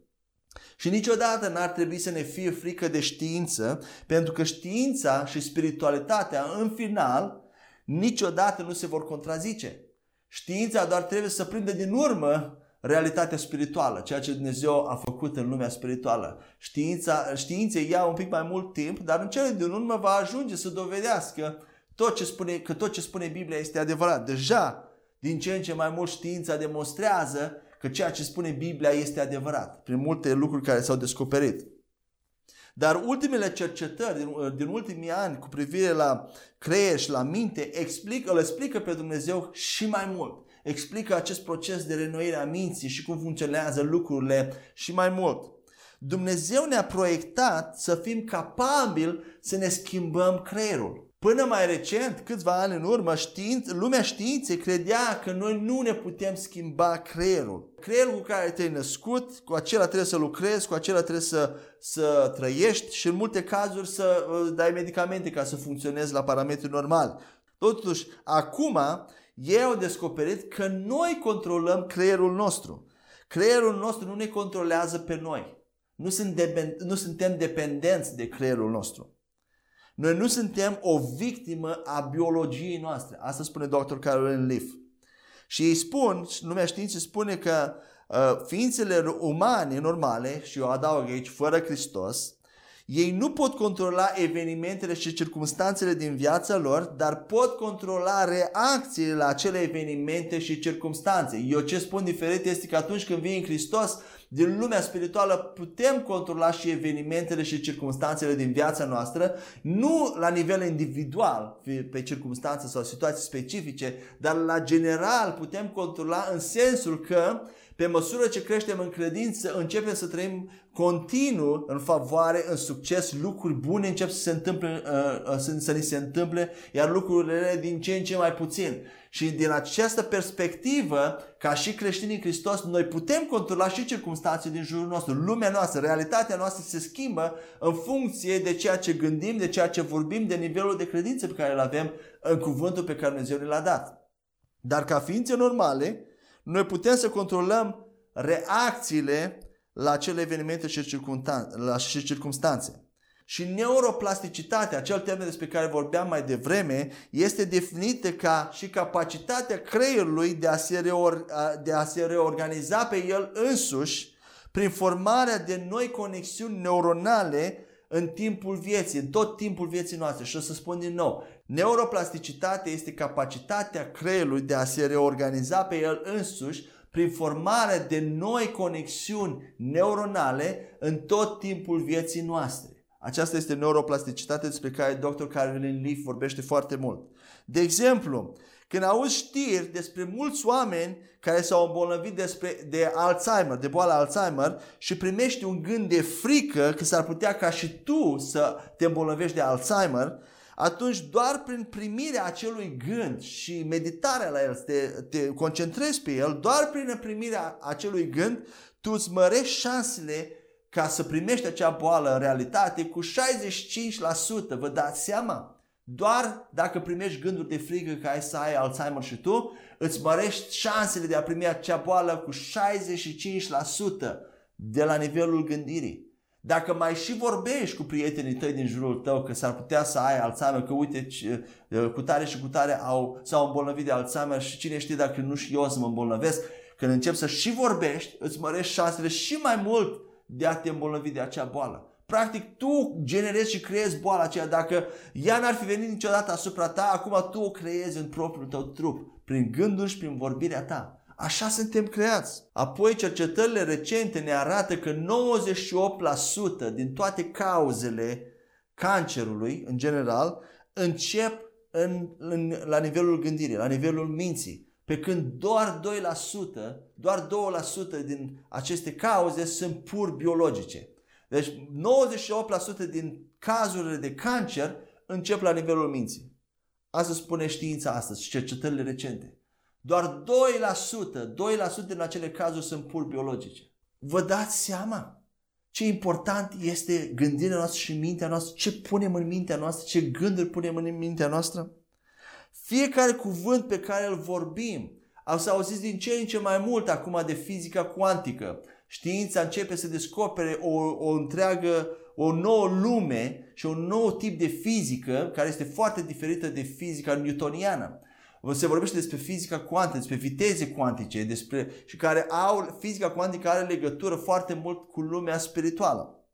Și niciodată n-ar trebui să ne fie frică de știință, pentru că știința și spiritualitatea, în final, niciodată nu se vor contrazice. Știința doar trebuie să prindă din urmă realitatea spirituală, ceea ce Dumnezeu a făcut în lumea spirituală. Știința, științei ia un pic mai mult timp, dar în cele din urmă va ajunge să dovedească tot ce spune, că tot ce spune Biblia este adevărat. Deja, din ce în ce mai mult știința demonstrează că ceea ce spune Biblia este adevărat, prin multe lucruri care s-au descoperit. Dar ultimele cercetări din, din ultimii ani cu privire la creier și la minte explică, îl explică pe Dumnezeu și mai mult. explică acest proces de renoire a minții și cum funcționează lucrurile și mai mult. Dumnezeu ne-a proiectat să fim capabili să ne schimbăm creierul. Până mai recent, câțiva ani în urmă, științ, lumea științei credea că noi nu ne putem schimba creierul. Creierul cu care te-ai născut, cu acela trebuie să lucrezi, cu acela trebuie să, să trăiești și în multe cazuri să uh, dai medicamente ca să funcționezi la parametri normali. Totuși, acum, ei au descoperit că noi controlăm creierul nostru. Creierul nostru nu ne controlează pe noi. Nu, sunt nu suntem dependenți de creierul nostru. Noi nu suntem o victimă a biologiei noastre. Asta spune dr. Caroline Leaf. Și ei spun, lumea științei spune că uh, ființele umane normale, și eu adaug aici fără Hristos, ei nu pot controla evenimentele și circumstanțele din viața lor, dar pot controla reacțiile la acele evenimente și circumstanțe. Eu ce spun diferit este că atunci când vii în Hristos, din lumea spirituală putem controla și evenimentele și circumstanțele din viața noastră, nu la nivel individual, pe circumstanțe sau situații specifice, dar la general putem controla în sensul că pe măsură ce creștem în credință, începem să trăim continuu în favoare, în succes, lucruri bune încep să se întâmple, uh, uh, să, să ni se întâmple, iar lucrurile din ce în ce mai puțin. Și din această perspectivă, ca și creștini în Hristos, noi putem controla și circunstanțele din jurul nostru. Lumea noastră, realitatea noastră se schimbă în funcție de ceea ce gândim, de ceea ce vorbim, de nivelul de credință pe care îl avem în cuvântul pe care Dumnezeu ne l-a dat. Dar ca ființe normale, noi putem să controlăm reacțiile la acele evenimente și circunstanțe. Și neuroplasticitatea, acel termen despre care vorbeam mai devreme, este definită ca și capacitatea creierului de a se, reor, de a se reorganiza pe el însuși prin formarea de noi conexiuni neuronale în timpul vieții, în tot timpul vieții noastre. Și o să spun din nou, neuroplasticitatea este capacitatea creierului de a se reorganiza pe el însuși prin formarea de noi conexiuni neuronale în tot timpul vieții noastre. Aceasta este neuroplasticitatea despre care Dr. Carolyn Leaf vorbește foarte mult. De exemplu, când auzi știri despre mulți oameni care s-au îmbolnăvit despre, de Alzheimer, de boala Alzheimer și primești un gând de frică că s-ar putea ca și tu să te îmbolnăvești de Alzheimer, atunci doar prin primirea acelui gând și meditarea la el, te, te concentrezi pe el, doar prin primirea acelui gând, tu îți mărești șansele ca să primești acea boală în realitate cu 65%. Vă dați seama? Doar dacă primești gânduri de frică că ai să ai Alzheimer și tu, îți mărești șansele de a primi acea boală cu 65% de la nivelul gândirii. Dacă mai și vorbești cu prietenii tăi din jurul tău că s-ar putea să ai Alzheimer, că uite cu tare și cu tare au, s-au îmbolnăvit de Alzheimer și cine știe dacă nu și eu să mă îmbolnăvesc, când începi să și vorbești, îți mărești șansele și mai mult de a te îmbolnăvi de acea boală. Practic tu generezi și creezi boala aceea. Dacă ea n-ar fi venit niciodată asupra ta, acum tu o creezi în propriul tău trup, prin gânduri și prin vorbirea ta. Așa suntem creați. Apoi cercetările recente ne arată că 98% din toate cauzele cancerului, în general, încep în, în, la nivelul gândirii, la nivelul minții. Pe când doar 2%, doar 2% din aceste cauze sunt pur biologice. Deci 98% din cazurile de cancer încep la nivelul minții. Asta spune știința astăzi și cercetările recente. Doar 2%, 2% din acele cazuri sunt pur biologice. Vă dați seama ce important este gândirea noastră și mintea noastră, ce punem în mintea noastră, ce gânduri punem în mintea noastră? Fiecare cuvânt pe care îl vorbim, au să auziți din ce în ce mai mult acum de fizica cuantică. Știința începe să descopere o, o întreagă, o nouă lume și un nou tip de fizică care este foarte diferită de fizica newtoniană. Se vorbește despre fizica cuantică, despre viteze cuantice, despre, și care au, fizica cuantică are legătură foarte mult cu lumea spirituală.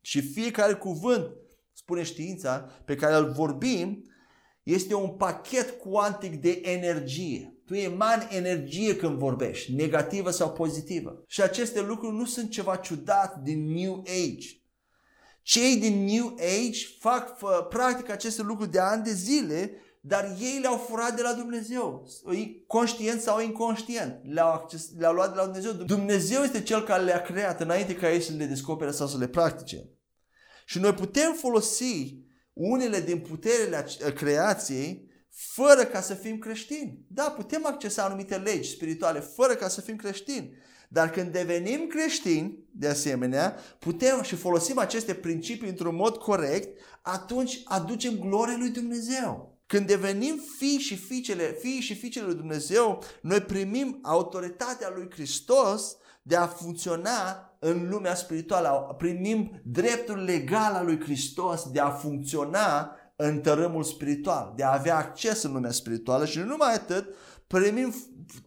Și fiecare cuvânt, spune știința, pe care îl vorbim, este un pachet cuantic de energie. Tu emani energie când vorbești, negativă sau pozitivă. Și aceste lucruri nu sunt ceva ciudat din New Age. Cei din New Age fac, practic aceste lucruri de ani de zile dar ei le-au furat de la Dumnezeu, conștient sau inconștient, le-au, acces, le-au luat de la Dumnezeu. Dumnezeu este Cel care le-a creat înainte ca ei să le descopere sau să le practice. Și noi putem folosi unele din puterile creației fără ca să fim creștini. Da, putem accesa anumite legi spirituale fără ca să fim creștini. Dar când devenim creștini, de asemenea, putem și folosim aceste principii într-un mod corect, atunci aducem glorie lui Dumnezeu. Când devenim fii și fiicele, fii și fiicele lui Dumnezeu, noi primim autoritatea lui Hristos de a funcționa în lumea spirituală. Primim dreptul legal al lui Hristos de a funcționa în tărâmul spiritual, de a avea acces în lumea spirituală și nu numai atât, primim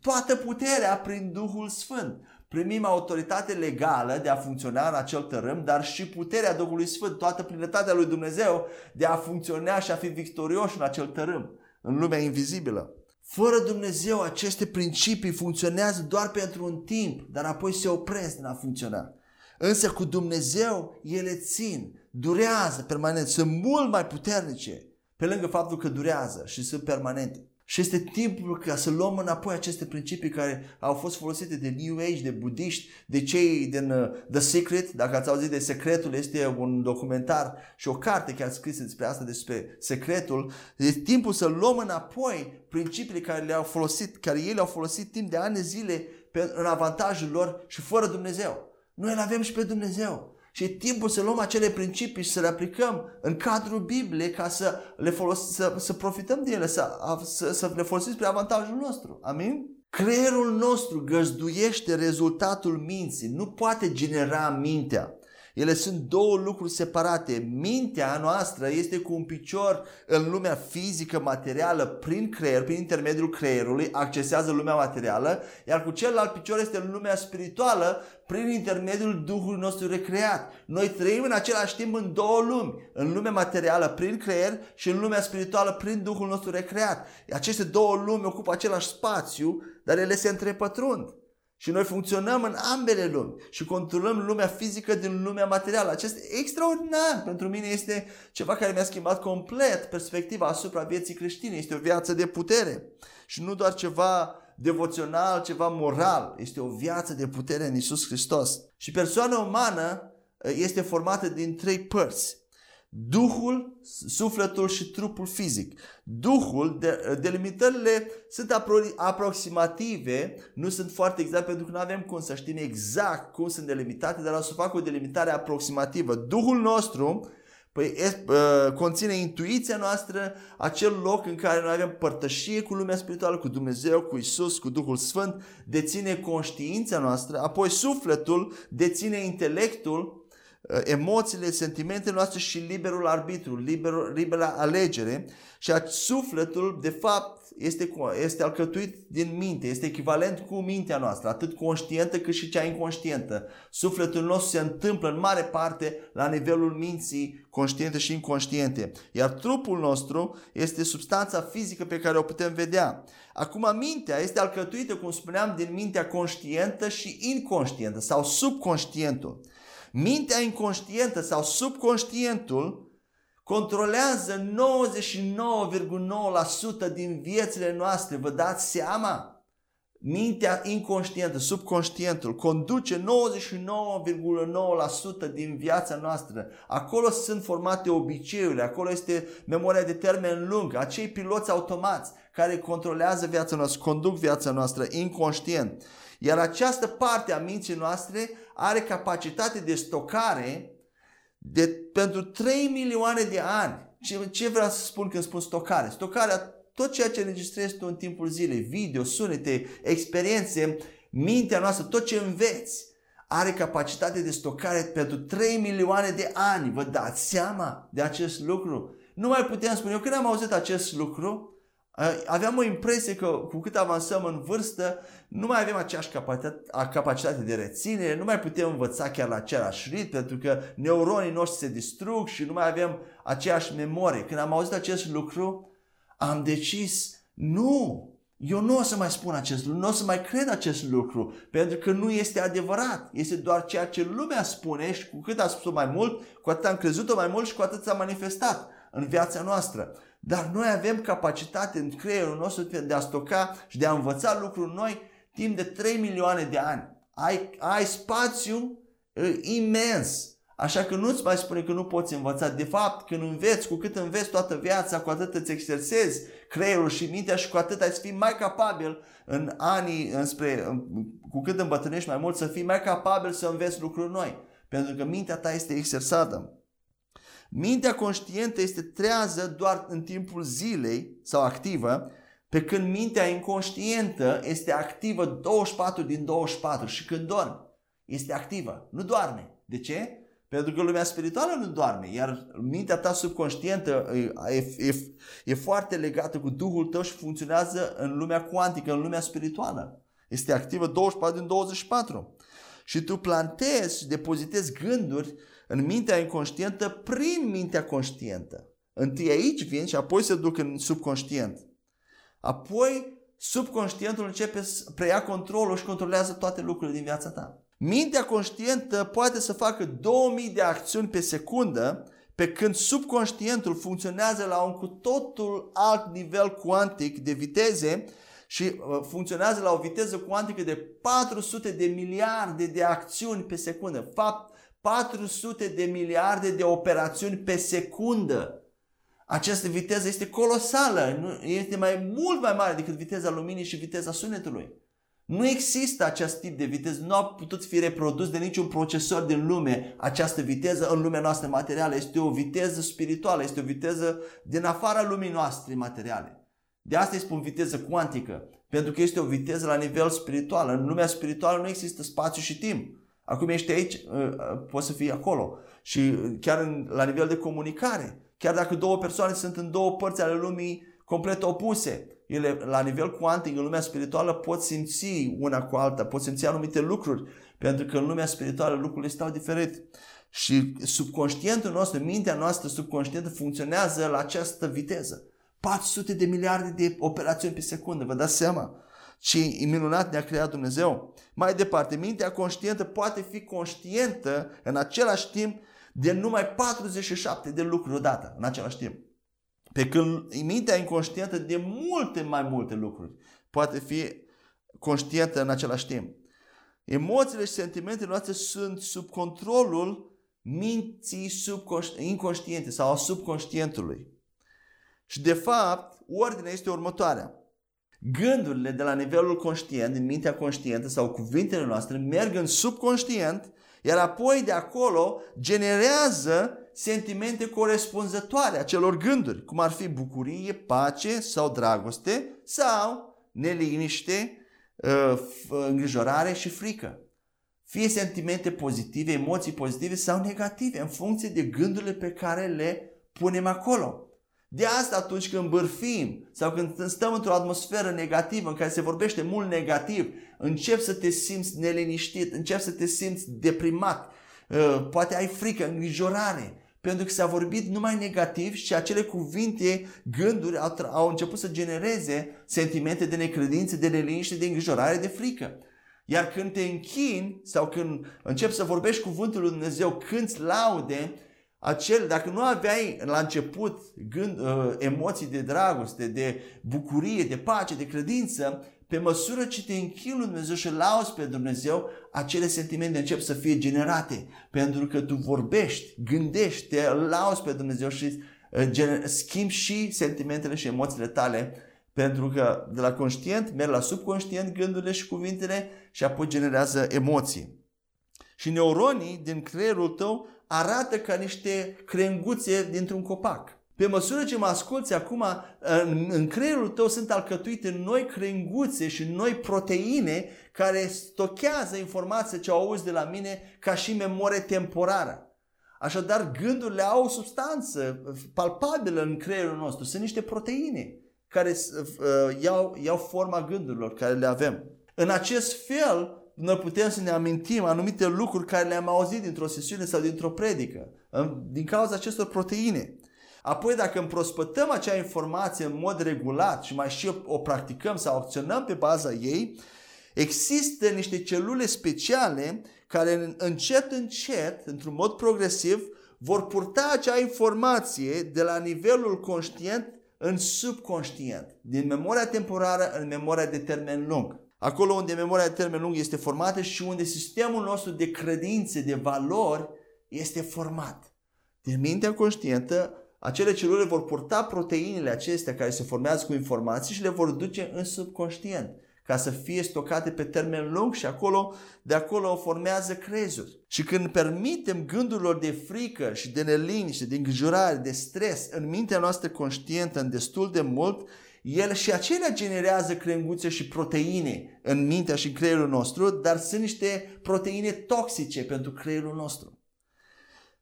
toată puterea prin Duhul Sfânt. Primim autoritate legală de a funcționa în acel tărâm, dar și puterea Duhului Sfânt, toată plinătatea lui Dumnezeu de a funcționa și a fi victorioși în acel tărâm, în lumea invizibilă. Fără Dumnezeu, aceste principii funcționează doar pentru un timp, dar apoi se opresc din a funcționa. Însă cu Dumnezeu ele țin, durează permanent, sunt mult mai puternice, pe lângă faptul că durează și sunt permanente. Și este timpul ca să luăm înapoi aceste principii care au fost folosite de New Age, de budiști, de cei din uh, The Secret. Dacă ați auzit de Secretul, este un documentar și o carte chiar scrisă despre asta, despre Secretul. Este timpul să luăm înapoi principiile care le-au folosit, care ei le-au folosit timp de ani de zile pe, în avantajul lor și fără Dumnezeu. Noi îl avem și pe Dumnezeu. Și e timpul să luăm acele principii și să le aplicăm în cadrul Bibliei ca să le folosim, să, să profităm de ele, să, să, să le folosim spre avantajul nostru. Amin? Creierul nostru găzduiește rezultatul minții, nu poate genera mintea. Ele sunt două lucruri separate. Mintea noastră este cu un picior în lumea fizică, materială, prin creier, prin intermediul creierului, accesează lumea materială, iar cu celălalt picior este în lumea spirituală, prin intermediul Duhului nostru recreat. Noi trăim în același timp în două lumi, în lumea materială prin creier și în lumea spirituală prin Duhul nostru recreat. Aceste două lumi ocupă același spațiu, dar ele se întrepătrund. Și noi funcționăm în ambele lumi și controlăm lumea fizică din lumea materială. Acest extraordinar pentru mine este ceva care mi-a schimbat complet perspectiva asupra vieții creștine. Este o viață de putere și nu doar ceva devoțional, ceva moral. Este o viață de putere în Isus Hristos. Și persoana umană eh, este formată din trei părți. Duhul, sufletul și trupul fizic. Duhul, de, delimitările sunt apro- aproximative, nu sunt foarte exacte pentru că nu avem cum să știm exact cum sunt delimitate, dar o să fac o delimitare aproximativă. Duhul nostru păi, e, uh, conține intuiția noastră, acel loc în care noi avem părtășie cu lumea spirituală, cu Dumnezeu, cu Isus, cu Duhul Sfânt, deține conștiința noastră, apoi sufletul deține intelectul, Uh, emoțiile, sentimentele noastre și liberul arbitru, liberul, libera alegere și sufletul, de fapt, este, este alcătuit din minte, este echivalent cu mintea noastră, atât conștientă cât și cea inconștientă. Sufletul nostru se întâmplă în mare parte la nivelul minții conștiente și inconștiente, iar trupul nostru este substanța fizică pe care o putem vedea. Acum mintea este alcătuită, cum spuneam, din mintea conștientă și inconștientă sau subconștientul. Mintea inconștientă sau subconștientul controlează 99,9% din viețile noastre. Vă dați seama? Mintea inconștientă, subconștientul, conduce 99,9% din viața noastră. Acolo sunt formate obiceiurile, acolo este memoria de termen lung, acei piloți automați care controlează viața noastră, conduc viața noastră inconștient. Iar această parte a minții noastre are capacitate de stocare de, pentru 3 milioane de ani. Ce, ce vreau să spun când spun stocare? Stocarea, tot ceea ce înregistrezi tu în timpul zilei, video, sunete, experiențe, mintea noastră, tot ce înveți, are capacitate de stocare pentru 3 milioane de ani. Vă dați seama de acest lucru? Nu mai putem spune, eu când am auzit acest lucru, aveam o impresie că cu cât avansăm în vârstă, nu mai avem aceeași capacitate de reținere, nu mai putem învăța chiar la același ritm, pentru că neuronii noștri se distrug și nu mai avem aceeași memorie. Când am auzit acest lucru, am decis, nu, eu nu o să mai spun acest lucru, nu o să mai cred acest lucru, pentru că nu este adevărat. Este doar ceea ce lumea spune și cu cât a spus mai mult, cu atât am crezut-o mai mult și cu atât s-a manifestat în viața noastră. Dar noi avem capacitate în creierul nostru de a stoca și de a învăța lucruri noi timp de 3 milioane de ani. Ai, ai spațiu uh, imens. Așa că nu-ți mai spune că nu poți învăța. De fapt, când înveți, cu cât înveți toată viața, cu atât îți exersezi creierul și mintea și cu atât ai să fii mai capabil în anii, înspre, cu cât îmbătrânești mai mult, să fii mai capabil să înveți lucruri noi. Pentru că mintea ta este exersată. Mintea conștientă este trează doar în timpul zilei sau activă, pe când mintea inconștientă este activă 24 din 24 și când dormi este activă, nu doarme. De ce? Pentru că lumea spirituală nu doarme, iar mintea ta subconștientă e, e, e foarte legată cu Duhul tău și funcționează în lumea cuantică, în lumea spirituală. Este activă 24 din 24. Și tu plantezi și depozitezi gânduri în mintea inconștientă prin mintea conștientă. Întâi aici vin și apoi se duc în subconștient. Apoi subconștientul începe să preia controlul și controlează toate lucrurile din viața ta. Mintea conștientă poate să facă 2000 de acțiuni pe secundă, pe când subconștientul funcționează la un cu totul alt nivel cuantic de viteze și uh, funcționează la o viteză cuantică de 400 de miliarde de acțiuni pe secundă. Fapt, 400 de miliarde de operațiuni pe secundă. Această viteză este colosală, este mai mult mai mare decât viteza luminii și viteza sunetului. Nu există acest tip de viteză, nu a putut fi reprodus de niciun procesor din lume această viteză în lumea noastră materială. Este o viteză spirituală, este o viteză din afara lumii noastre materiale. De asta îi spun viteză cuantică, pentru că este o viteză la nivel spiritual. În lumea spirituală nu există spațiu și timp. Acum ești aici, uh, uh, poți să fii acolo. Și chiar în, la nivel de comunicare, chiar dacă două persoane sunt în două părți ale lumii complet opuse, ele la nivel cuantic, în lumea spirituală, pot simți una cu alta, pot simți anumite lucruri, pentru că în lumea spirituală lucrurile stau diferit. Și subconștientul nostru, mintea noastră subconștientă funcționează la această viteză. 400 de miliarde de operațiuni pe secundă, vă dați seama? Ce minunat ne-a creat Dumnezeu. Mai departe, mintea conștientă poate fi conștientă în același timp de numai 47 de lucruri odată, în același timp. Pe când mintea inconștientă de multe mai multe lucruri poate fi conștientă în același timp. Emoțiile și sentimentele noastre sunt sub controlul minții inconștiente sau a subconștientului. Și de fapt, ordinea este următoarea. Gândurile de la nivelul conștient, din mintea conștientă sau cuvintele noastre merg în subconștient, iar apoi de acolo generează sentimente corespunzătoare acelor gânduri, cum ar fi bucurie, pace sau dragoste sau neliniște, ă, îngrijorare și frică. Fie sentimente pozitive, emoții pozitive sau negative, în funcție de gândurile pe care le punem acolo. De asta atunci când bârfim sau când stăm într-o atmosferă negativă în care se vorbește mult negativ, încep să te simți neliniștit, încep să te simți deprimat, ă, poate ai frică, îngrijorare, pentru că s-a vorbit numai negativ și acele cuvinte, gânduri au, au început să genereze sentimente de necredință, de neliniște, de îngrijorare, de frică. Iar când te închini sau când începi să vorbești cuvântul lui Dumnezeu, cânți laude, acel, dacă nu aveai la început gând, uh, emoții de dragoste, de bucurie, de pace, de credință, pe măsură ce te închini lui Dumnezeu și lauzi pe Dumnezeu, acele sentimente încep să fie generate. Pentru că tu vorbești, gândești, te lauzi pe Dumnezeu și uh, schimbi și sentimentele și emoțiile tale pentru că de la conștient merg la subconștient gândurile și cuvintele și apoi generează emoții. Și neuronii din creierul tău arată ca niște crenguțe dintr-un copac. Pe măsură ce mă asculți acum, în, în creierul tău sunt alcătuite noi crenguțe și noi proteine care stochează informația ce auzi de la mine ca și memorie temporară. Așadar, gândurile au o substanță palpabilă în creierul nostru. Sunt niște proteine care uh, iau, iau forma gândurilor care le avem. În acest fel, noi putem să ne amintim anumite lucruri care le-am auzit dintr-o sesiune sau dintr-o predică, din cauza acestor proteine. Apoi dacă împrospătăm acea informație în mod regulat și mai și o practicăm sau acționăm pe baza ei, există niște celule speciale care încet, încet, într-un mod progresiv, vor purta acea informație de la nivelul conștient în subconștient, din memoria temporară în memoria de termen lung. Acolo unde memoria de termen lung este formată și unde sistemul nostru de credințe, de valori este format. Din mintea conștientă, acele celule vor purta proteinele acestea care se formează cu informații și le vor duce în subconștient ca să fie stocate pe termen lung și acolo, de acolo formează crezuri. Și când permitem gândurilor de frică și de neliniște, de îngrijorare, de stres în mintea noastră conștientă în destul de mult, el și acelea generează crenguțe și proteine în mintea și în creierul nostru, dar sunt niște proteine toxice pentru creierul nostru.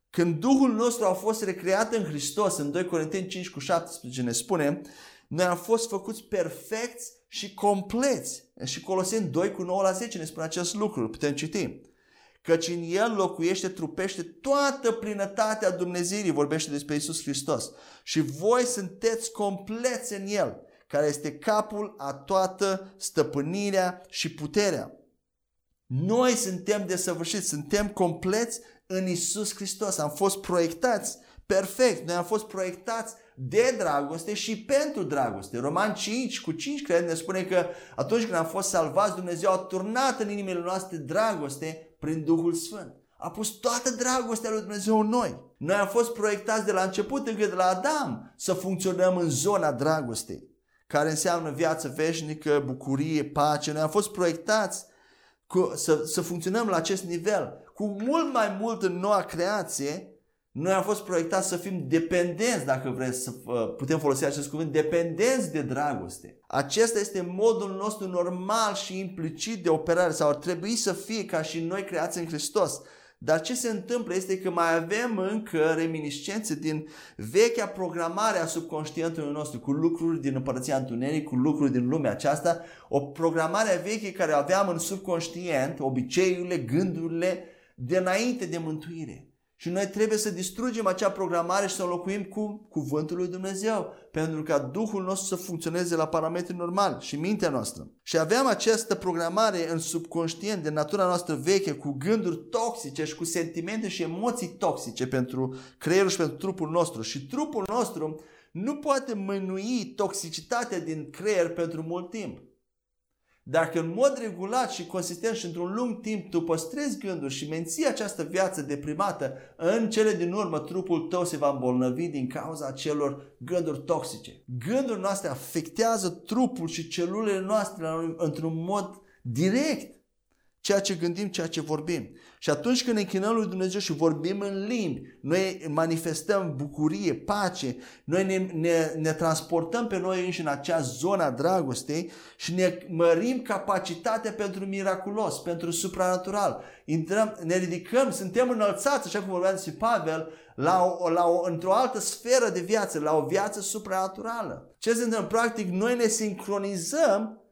Când Duhul nostru a fost recreat în Hristos, în 2 Corinteni 5 cu 17 ne spune, noi am fost făcuți perfecți și compleți. Și Coloseni 2 cu 9 la 10 ne spune acest lucru, putem citi. Căci în El locuiește, trupește toată plinătatea Dumnezeirii, vorbește despre Isus Hristos. Și voi sunteți compleți în El, care este capul a toată stăpânirea și puterea. Noi suntem desăvârșiți, suntem compleți în Isus Hristos. Am fost proiectați perfect. Noi am fost proiectați de dragoste și pentru dragoste. Roman 5 cu 5 cred ne spune că atunci când am fost salvați, Dumnezeu a turnat în inimile noastre dragoste prin Duhul Sfânt. A pus toată dragostea lui Dumnezeu în noi. Noi am fost proiectați de la început încă de la Adam să funcționăm în zona dragostei, care înseamnă viață veșnică, bucurie, pace. Noi am fost proiectați cu, să, să funcționăm la acest nivel. Cu mult mai mult în noua creație, noi am fost proiectați să fim dependenți, dacă vreți să uh, putem folosi acest cuvânt, dependenți de dragoste. Acesta este modul nostru normal și implicit de operare sau ar trebui să fie ca și noi creați în Hristos. Dar ce se întâmplă este că mai avem încă reminiscențe din vechea programare a subconștientului nostru cu lucruri din împărăția întuneric, cu lucruri din lumea aceasta, o programare veche care aveam în subconștient, obiceiurile, gândurile, de înainte de mântuire. Și noi trebuie să distrugem acea programare și să o înlocuim cu Cuvântul lui Dumnezeu, pentru ca Duhul nostru să funcționeze la parametri normali și mintea noastră. Și aveam această programare în subconștient de natura noastră veche, cu gânduri toxice și cu sentimente și emoții toxice pentru creierul și pentru trupul nostru. Și trupul nostru nu poate mânui toxicitatea din creier pentru mult timp. Dacă în mod regulat și consistent și într-un lung timp tu păstrezi gânduri și menții această viață deprimată, în cele din urmă trupul tău se va îmbolnăvi din cauza acelor gânduri toxice. Gândurile noastre afectează trupul și celulele noastre într-un mod direct ceea ce gândim, ceea ce vorbim. Și atunci când ne închinăm lui Dumnezeu și vorbim în limbi, noi manifestăm bucurie, pace, noi ne, ne, ne transportăm pe noi înși în acea zonă a dragostei și ne mărim capacitatea pentru miraculos, pentru supranatural. Intrăm, ne ridicăm, suntem înălțați, așa cum vorbea despre Pavel, la o, la o, într-o altă sferă de viață, la o viață supranaturală. Ce se întâmplă? Practic, noi ne sincronizăm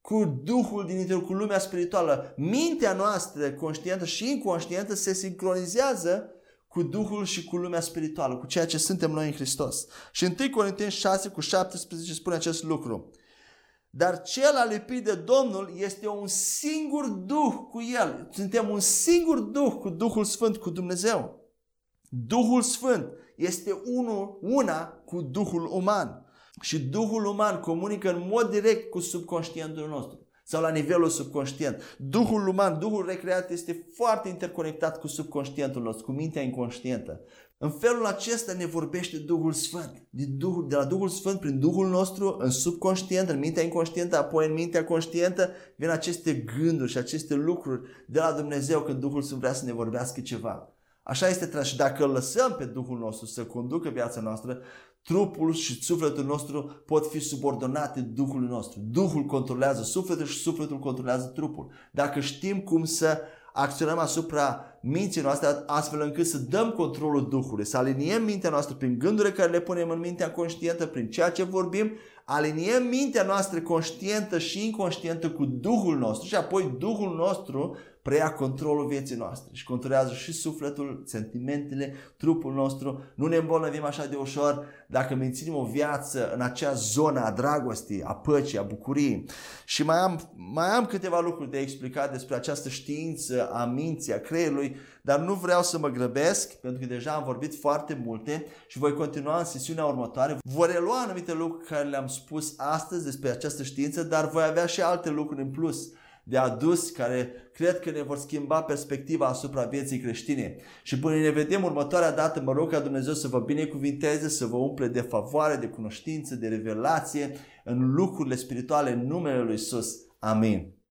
cu Duhul din interior, cu lumea spirituală. Mintea noastră, conștientă și inconștientă, se sincronizează cu Duhul și cu lumea spirituală, cu ceea ce suntem noi în Hristos. Și 1 Corinteni 6 cu 17 spune acest lucru. Dar cel alipit de Domnul este un singur Duh cu El. Suntem un singur Duh cu Duhul Sfânt, cu Dumnezeu. Duhul Sfânt este unul, una cu Duhul uman. Și Duhul uman comunică în mod direct cu subconștientul nostru sau la nivelul subconștient. Duhul uman, Duhul recreat este foarte interconectat cu subconștientul nostru, cu mintea inconștientă. În felul acesta ne vorbește Duhul Sfânt. De, Duhul, de la Duhul Sfânt, prin Duhul nostru, în subconștient, în mintea inconștientă, apoi în mintea conștientă, vin aceste gânduri și aceste lucruri de la Dumnezeu când Duhul Sfânt vrea să ne vorbească ceva. Așa este și dacă îl lăsăm pe Duhul nostru să conducă viața noastră, trupul și sufletul nostru pot fi subordonate Duhului nostru. Duhul controlează sufletul și sufletul controlează trupul. Dacă știm cum să acționăm asupra minții noastre astfel încât să dăm controlul Duhului, să aliniem mintea noastră prin gândurile care le punem în mintea conștientă, prin ceea ce vorbim, aliniem mintea noastră conștientă și inconștientă cu Duhul nostru și apoi Duhul nostru preia controlul vieții noastre și controlează și sufletul, sentimentele, trupul nostru. Nu ne îmbolnăvim așa de ușor dacă menținem o viață în acea zonă a dragostii, a păcii, a bucuriei. Și mai am, mai am câteva lucruri de explicat despre această știință a minții, a creierului, dar nu vreau să mă grăbesc, pentru că deja am vorbit foarte multe și voi continua în sesiunea următoare. Voi relua anumite lucruri care le-am spus astăzi despre această știință, dar voi avea și alte lucruri în plus de adus care cred că ne vor schimba perspectiva asupra vieții creștine. Și până ne vedem următoarea dată, mă rog ca Dumnezeu să vă binecuvinteze, să vă umple de favoare, de cunoștință, de revelație în lucrurile spirituale în numele Lui Isus. Amin.